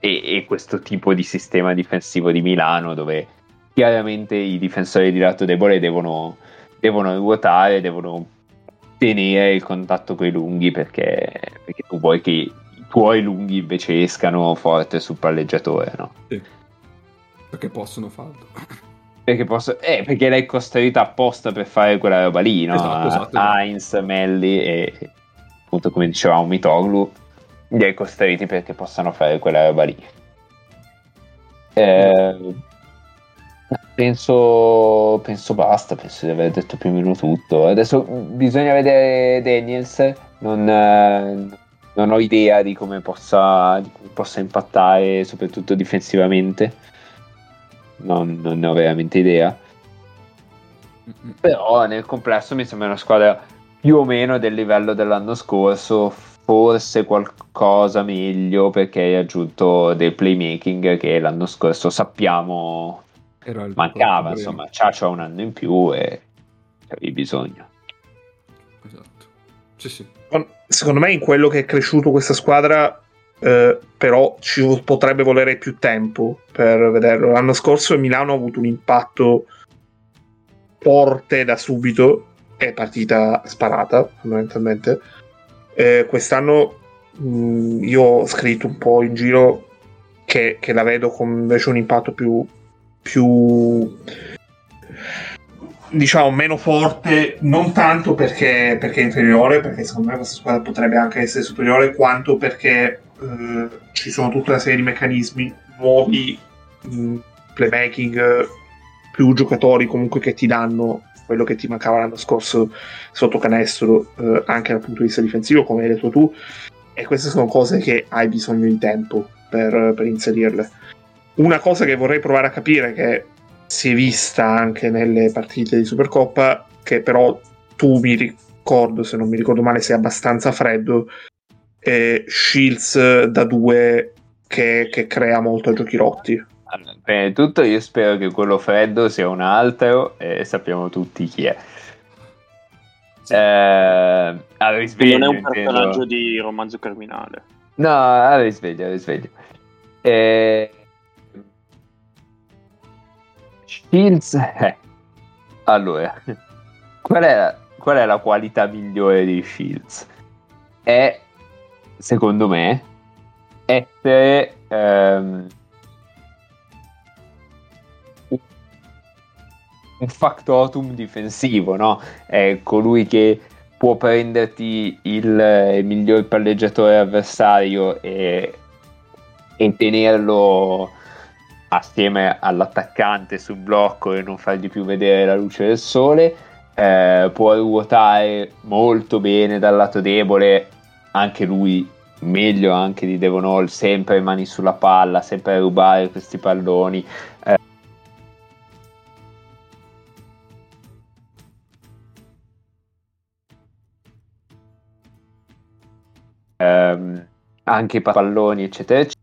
e, e, questo tipo di sistema difensivo di Milano dove chiaramente i difensori di lato debole devono devono ruotare, devono tenere il contatto con i lunghi perché, perché tu vuoi che i tuoi lunghi invece escano forte sul palleggiatore, no? Sì. Perché possono farlo. Perché, posso, eh, perché l'hai costruita apposta per fare quella roba lì, no? Esatto, esatto, Heinz, Melli e appunto come dicevamo Mitoglu li hai costruiti perché possano fare quella roba lì. Eh, Penso, penso basta, penso di aver detto più o meno tutto. Adesso bisogna vedere Daniels, non, non ho idea di come, possa, di come possa impattare, soprattutto difensivamente. Non, non, ne ho veramente idea. Però nel complesso mi sembra una squadra più o meno del livello dell'anno scorso, forse qualcosa meglio perché hai aggiunto del playmaking che l'anno scorso sappiamo mancava, insomma, Ciaccio ha un anno in più e avevi bisogno. Esatto. Sì, sì. Secondo me in quello che è cresciuto questa squadra eh, però ci potrebbe volere più tempo per vederlo. L'anno scorso Milano ha avuto un impatto forte da subito, è partita sparata fondamentalmente. Eh, quest'anno mh, mm, io ho scritto un po' in giro che, che la vedo con invece un impatto più, più diciamo meno forte, non tanto perché, perché, è inferiore, perché secondo me questa squadra potrebbe anche essere superiore, quanto perché eh, ci sono tutta una serie di meccanismi nuovi, mh, mm, playmaking, più giocatori comunque che ti danno quello che ti mancava l'anno scorso sotto canestro, eh, anche dal punto di vista difensivo, come hai detto tu, e queste sono cose che hai bisogno di tempo per, per inserirle. Una cosa che vorrei provare a capire, che si è vista anche nelle partite di Supercoppa, che però tu mi ricordo, se non mi ricordo male, sei abbastanza freddo, è Shields da due che, che crea molto a giochi rotti. Prima di tutto io spero che quello freddo sia un altro e sappiamo tutti chi è. Sì. Eh, al risveglio, non è un personaggio intendo... di romanzo criminale. No, al risveglio, al risveglio. Eh, Shields, eh. allora, qual è, la, qual è la qualità migliore di Shields? È, secondo me, essere ehm, un factotum difensivo, no? È colui che può prenderti il, il miglior palleggiatore avversario e, e tenerlo assieme all'attaccante sul blocco e non fargli più vedere la luce del sole. Eh, può ruotare molto bene dal lato debole, anche lui meglio anche di Devon Hall, sempre mani sulla palla, sempre a rubare questi palloni. Eh, ehm, anche i palloni, eccetera, eccetera.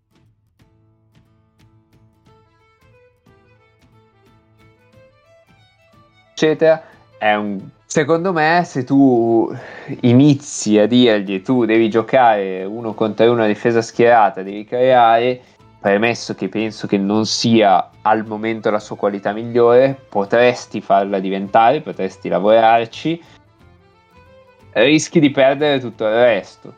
Eccetera, è un... secondo me se tu inizi a dirgli tu devi giocare uno contro uno a difesa schierata, devi creare, premesso che penso che non sia al momento la sua qualità migliore, potresti farla diventare, potresti lavorarci, rischi di perdere tutto il resto.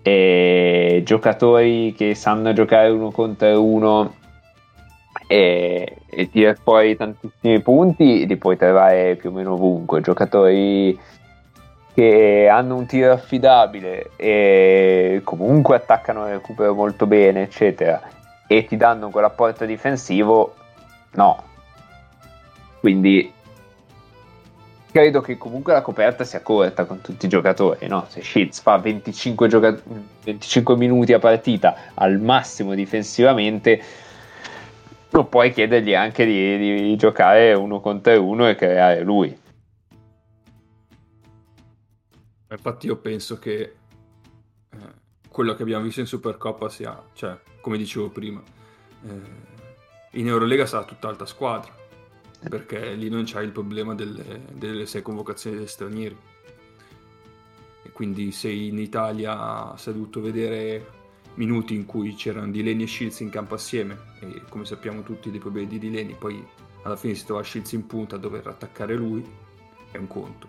E giocatori che sanno giocare uno contro uno e, e tirare fuori tantissimi punti li puoi trovare più o meno ovunque. Giocatori che hanno un tiro affidabile e comunque attaccano il recupero molto bene, eccetera, e ti danno quell'apporto difensivo, no. Quindi credo che comunque la coperta sia corta con tutti i giocatori, no? Se Sheets fa 25, gioca- 25 minuti a partita al massimo difensivamente, non puoi chiedergli anche di, di giocare uno contro uno e creare lui. Infatti io penso che eh, quello che abbiamo visto in Supercoppa sia, cioè, come dicevo prima, eh, in Eurolega sarà tutt'altra squadra, perché lì non c'hai il problema delle, delle sei convocazioni degli stranieri. E quindi se in Italia si è dovuto vedere minuti in cui c'erano Dileni e Shields in campo assieme e come sappiamo tutti dei problemi di Dileni poi alla fine si trova Shields in punta a dover attaccare lui è un conto.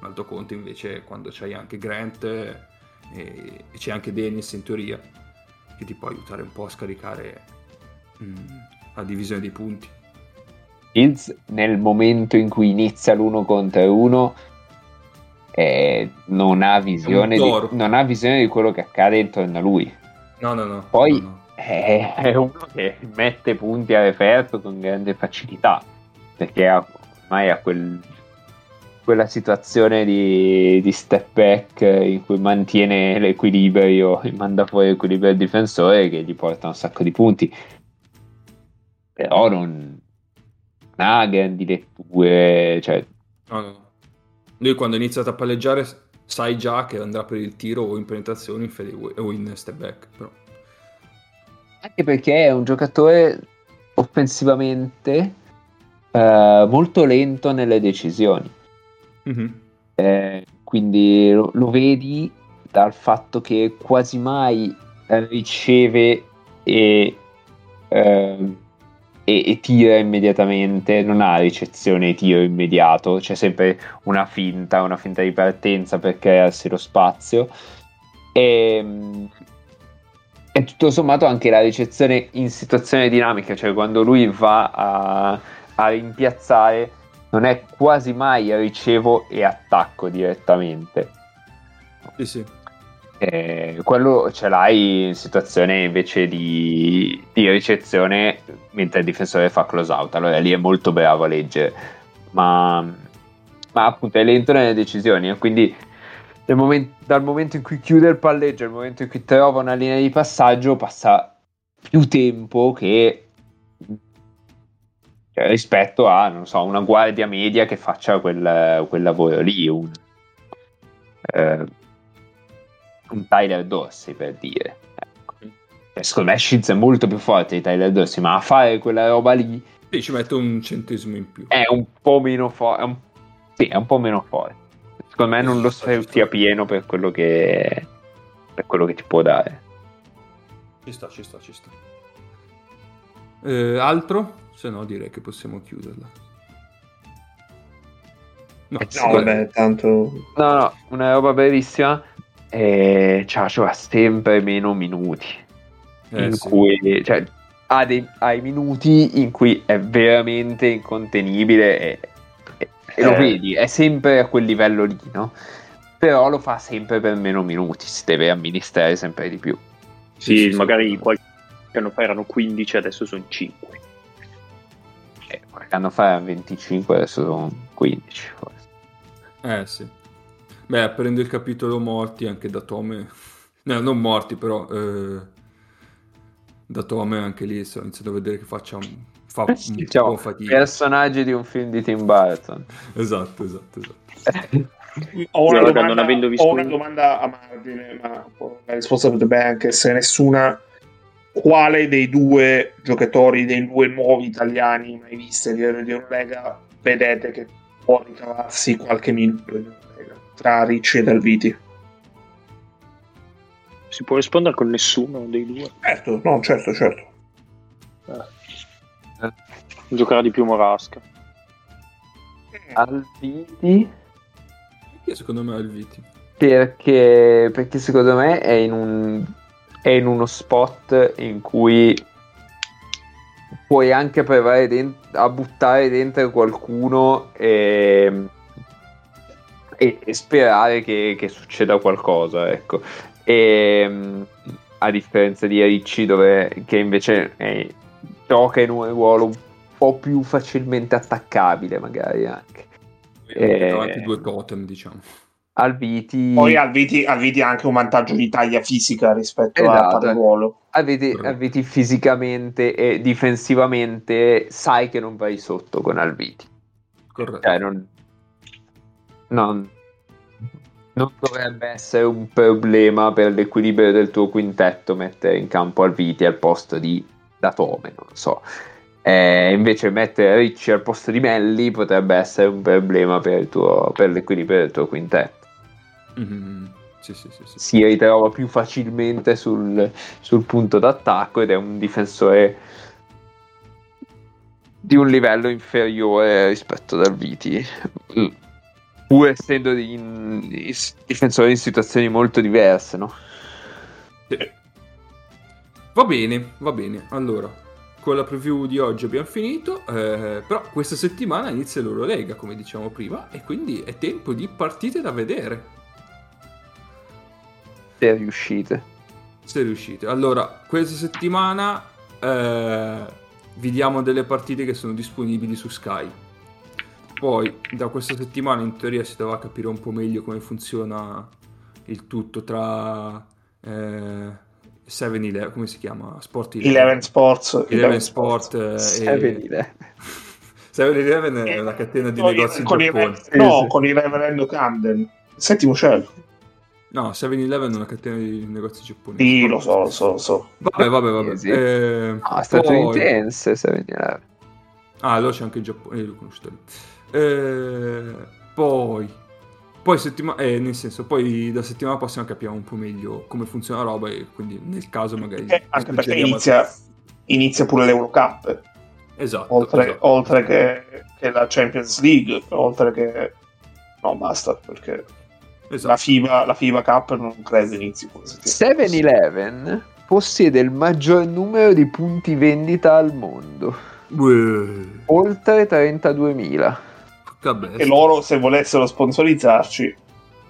Un altro conto invece è quando c'hai anche Grant e, e c'è anche Dennis in teoria che ti può aiutare un po' a scaricare mh, mm, la divisione dei punti. Shields nel momento in cui inizia l'uno contro uno eh, non, ha di, non ha visione di quello che accade intorno a lui No, no, no. Poi no, no. È, uno che mette punti a referto con grande facilità, perché ormai ha quel, quella situazione di, di, step back in cui mantiene l'equilibrio e manda fuori l'equilibrio del difensore che gli porta un sacco di punti. Però non, non ha grandi letture, cioè... No, no. Lui quando ha iniziato a palleggiare sai già che andrà per il tiro o in penetrazione o in step back. Però. Anche perché è un giocatore offensivamente eh, molto lento nelle decisioni. Mm-hmm. Eh, quindi lo, lo, vedi dal fatto che quasi mai riceve e eh, e, e, tira immediatamente, non ha ricezione e tiro immediato, c'è sempre una finta, una finta di partenza per crearsi lo spazio. E, e tutto sommato anche la ricezione in situazione dinamica, cioè quando lui va a, a rimpiazzare non è quasi mai ricevo e attacco direttamente. Sì, sì. Eh, quello ce l'hai in situazione invece di, di, ricezione mentre il difensore fa close out. Allora lì è molto bravo a leggere, ma, ma appunto è lento nelle decisioni. E quindi momento, dal momento in cui chiude il palleggio al momento in cui trova una linea di passaggio passa più tempo che cioè, rispetto a so, una guardia media che faccia quel, quel lavoro lì. Un, eh, un Tyler Dorsey per dire. Ecco. Secondo me Shields è molto più forte di Tyler Dorsey, ma a fare quella roba lì sì, ci mette un centesimo in più. È un po' meno forte. Sì, è un po' meno forte. Secondo me non lo sfrutti a pieno per quello che per quello che ti può dare. Ci sta, ci sta, ci sta. Eh, altro? Se no direi che possiamo chiuderla. No, eh, no vabbè, tanto... No, no, una roba bellissima e Ciacio ha sempre meno minuti eh, in sì. cui cioè, ha, dei, ha, i minuti in cui è veramente incontenibile e, e, e lo eh. vedi, è sempre a quel livello lì, no? Però lo fa sempre per meno minuti, si deve amministrare sempre di più. Sì, sì magari sì. qualche anno fa erano 15, adesso sono 5. Eh, qualche anno fa erano 25, adesso sono 15 forse. Eh sì. Beh, aprendo il capitolo morti anche da Tome, no, non morti però, eh, da Tome anche lì sto iniziando a vedere che faccia un, fa un diciamo, po' fatica. Personaggi di un film di Tim Burton. esatto, esatto, esatto. ho, una domanda, ho una domanda a margine, ma la risposta potrebbe anche essere nessuna. Quale dei due giocatori, dei due nuovi italiani mai visti di Eurolega, vedete che può ricavarsi qualche minuto in tra Ricci e Dalviti. Si può rispondere con nessuno dei due? Certo, no, certo, certo. Eh. Giocherà di più Morasca. Alviti? Io secondo me Alviti. Perché, perché secondo me è in, un, è in uno spot in cui puoi anche provare dent- a buttare dentro qualcuno e e, e sperare che, che, succeda qualcosa, ecco. E, ehm, a differenza di Ricci, dove, che invece è, gioca in un ruolo un po' più facilmente attaccabile, magari anche. E, davanti due totem, diciamo. Alviti... Poi Alviti, Alviti, ha anche un vantaggio di taglia fisica rispetto esatto. al ruolo. Alviti, Alviti fisicamente e difensivamente sai che non vai sotto con Alviti. Corretto. Cioè, non, non, non dovrebbe essere un problema per l'equilibrio del tuo quintetto mettere in campo Alviti al posto di Datome, non so. Eh, invece mettere Ricci al posto di Melli potrebbe essere un problema per, tuo, per l'equilibrio del tuo quintetto. Mm-hmm. Sì, sì, sì, si ritrova più facilmente sul, sul punto d'attacco ed è un difensore di un livello inferiore rispetto ad Alviti pur essendo in, in, difensori in situazioni molto diverse, no? Va bene, va bene. Allora, con la preview di oggi abbiamo finito, eh, però questa settimana inizia l'Eurolega, come diciamo prima, e quindi è tempo di partite da vedere. Se riuscite. Se riuscite. Allora, questa settimana eh, vi diamo delle partite che sono disponibili su Sky poi da questa settimana in teoria si dovrà capire un po' meglio come funziona il tutto tra eh, 7-Eleven, come si chiama? Sport Eleven, Eleven Sports. Eleven, Eleven Sport, Sport eh, 7-Eleven. 7-Eleven è una catena di con negozi in Giappone. Il, no, sì, con il Reverendo Camden. Settimo cielo. No, 7-Eleven è una catena di negozi giapponesi. Sì, lo so, lo so, lo so. Vabbè, vabbè, vabbè. Sì, sì. Eh, ah, statunitense poi... 7-Eleven. Ah, allora c'è anche il Giappone, io l'ho conosciuto lì. Eh, poi, poi settima- eh, nel senso, poi da settimana prossima capiamo un po' meglio come funziona la roba e quindi nel caso magari... Eh, anche perché inizia, inizia, pure l'Eurocup. Esatto. Oltre, esatto. oltre che, che, la Champions League, oltre che... No, basta, perché esatto. la, FIBA, la FIBA Cup non credo inizi. 7-Eleven possiede il maggior numero di punti vendita al mondo. Beh. Oltre 32.000. E loro, se volessero sponsorizzarci,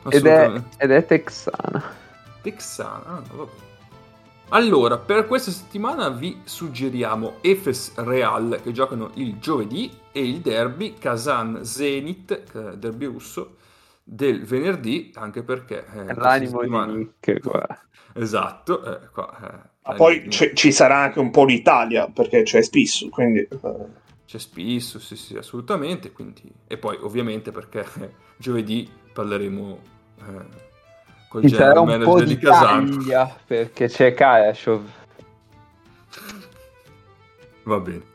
Ed è, ed è texana. Texana. ah, vabbè. Allora, per questa settimana vi suggeriamo Efes Real che giocano il giovedì e il derby Kazan Zenit, eh, derby russo, del venerdì, anche perché... eh, L'animo settimana- di Nick qua. Esatto, eh, qua, eh, ma poi c'è- ci sarà anche un po' l'Italia, perché c'è Spissu, quindi... eh, C'è spisso, sì, sì, assolutamente. Quindi... E poi, ovviamente, perché giovedì parleremo eh, Ci sarà general un po' di di taglia perché c'è Karashov. Va bene.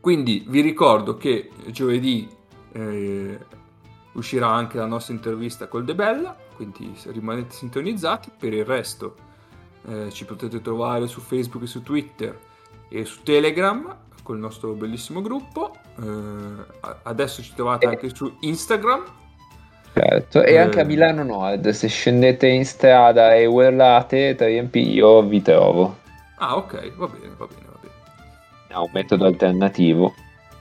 Quindi vi ricordo che giovedì eh, uscirà anche la nostra intervista col De Bella, quindi rimanete sintonizzati. Per il resto eh, ci potete trovare su Facebook e su Twitter e su Telegram col nostro bellissimo gruppo. Eh, adesso ci trovate Eh. anche su Instagram. Certo, e Eh. anche a Milano Nord, se scendete in strada e urlate 3MP io vi trovo. Ah, ok, va bene, va bene, va bene. È un metodo alternativo.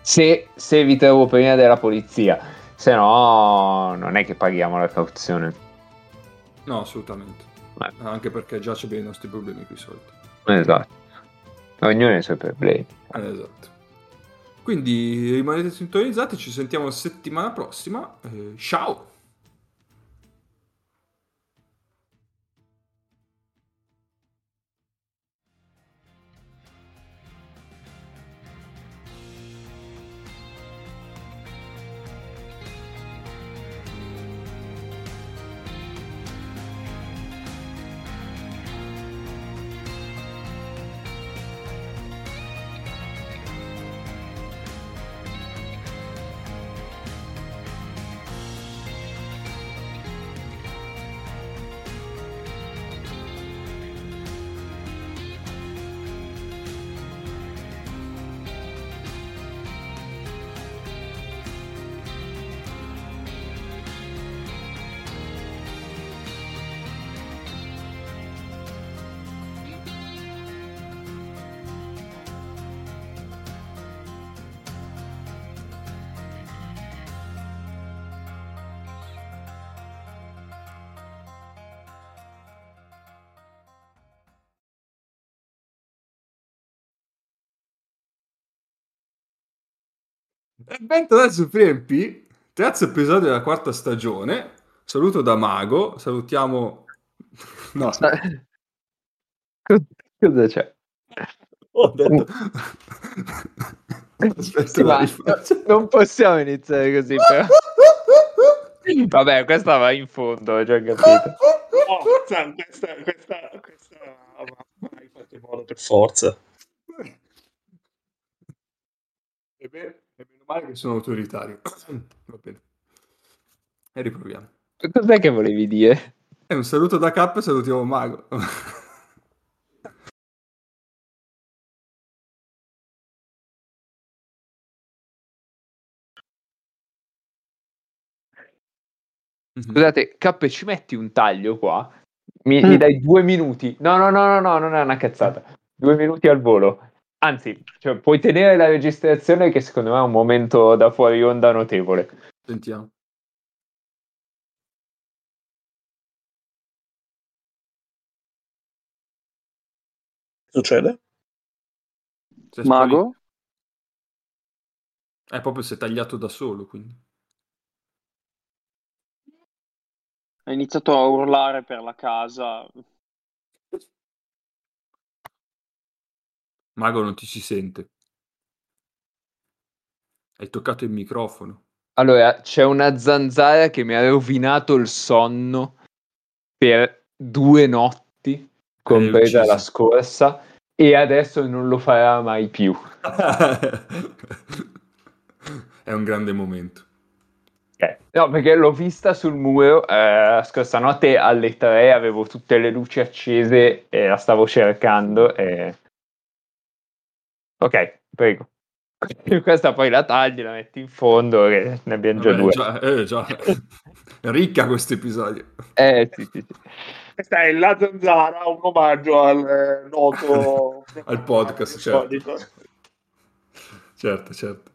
Se, se vi trovo prima della polizia, se no non è che paghiamo la cauzione. No, assolutamente. Beh. Anche perché già abbiamo i nostri problemi qui soldi. Esatto. Ognuno ha i suoi problemi. Eh, esatto. Quindi rimanete sintonizzati, ci sentiamo settimana prossima. eh, ciao! Bentornati su FreeMP, terzo episodio della quarta stagione. Saluto da Mago, salutiamo... No, Cosa c'è? ho detto... Aspetta, Sì, ma non possiamo iniziare così, però. Vabbè, questa va in fondo, ho già capito. Oh, Sam, questa, questa, questa vai in qualche modo per forza. E e meno male che sono autoritario. Va bene. E riproviamo. Cos'è che volevi dire? E un saluto da K e salutiamo Mago. Mhm. Scusate, K, ci metti un taglio qua? Mi, Mm. mi dai due minuti? No, no, no, no, no, non è una cazzata. Due minuti al volo. Anzi, cioè, puoi tenere la registrazione che secondo me è un momento da fuori onda notevole. Sentiamo. Succede? Sei Mago? È proprio si è tagliato da solo, quindi. Ha iniziato a urlare per la casa. Mago non ti si sente. Hai toccato il microfono. Allora, c'è una zanzara che mi ha rovinato il sonno per due notti, compresa la scorsa, e adesso non lo farà mai più. È un grande momento. No, perché l'ho vista sul muro eh, la scorsa notte alle 3, avevo tutte le luci accese e la stavo cercando. E... Ok, prego. Questa poi la tagli, la metti in fondo, che ne abbiamo già Vabbè, due. già, eh, già. È ricca questo episodio. Eh, sì, sì, sì. Questa è La Zanzara, un omaggio al eh, noto Al podcast, certo. Certo, certo.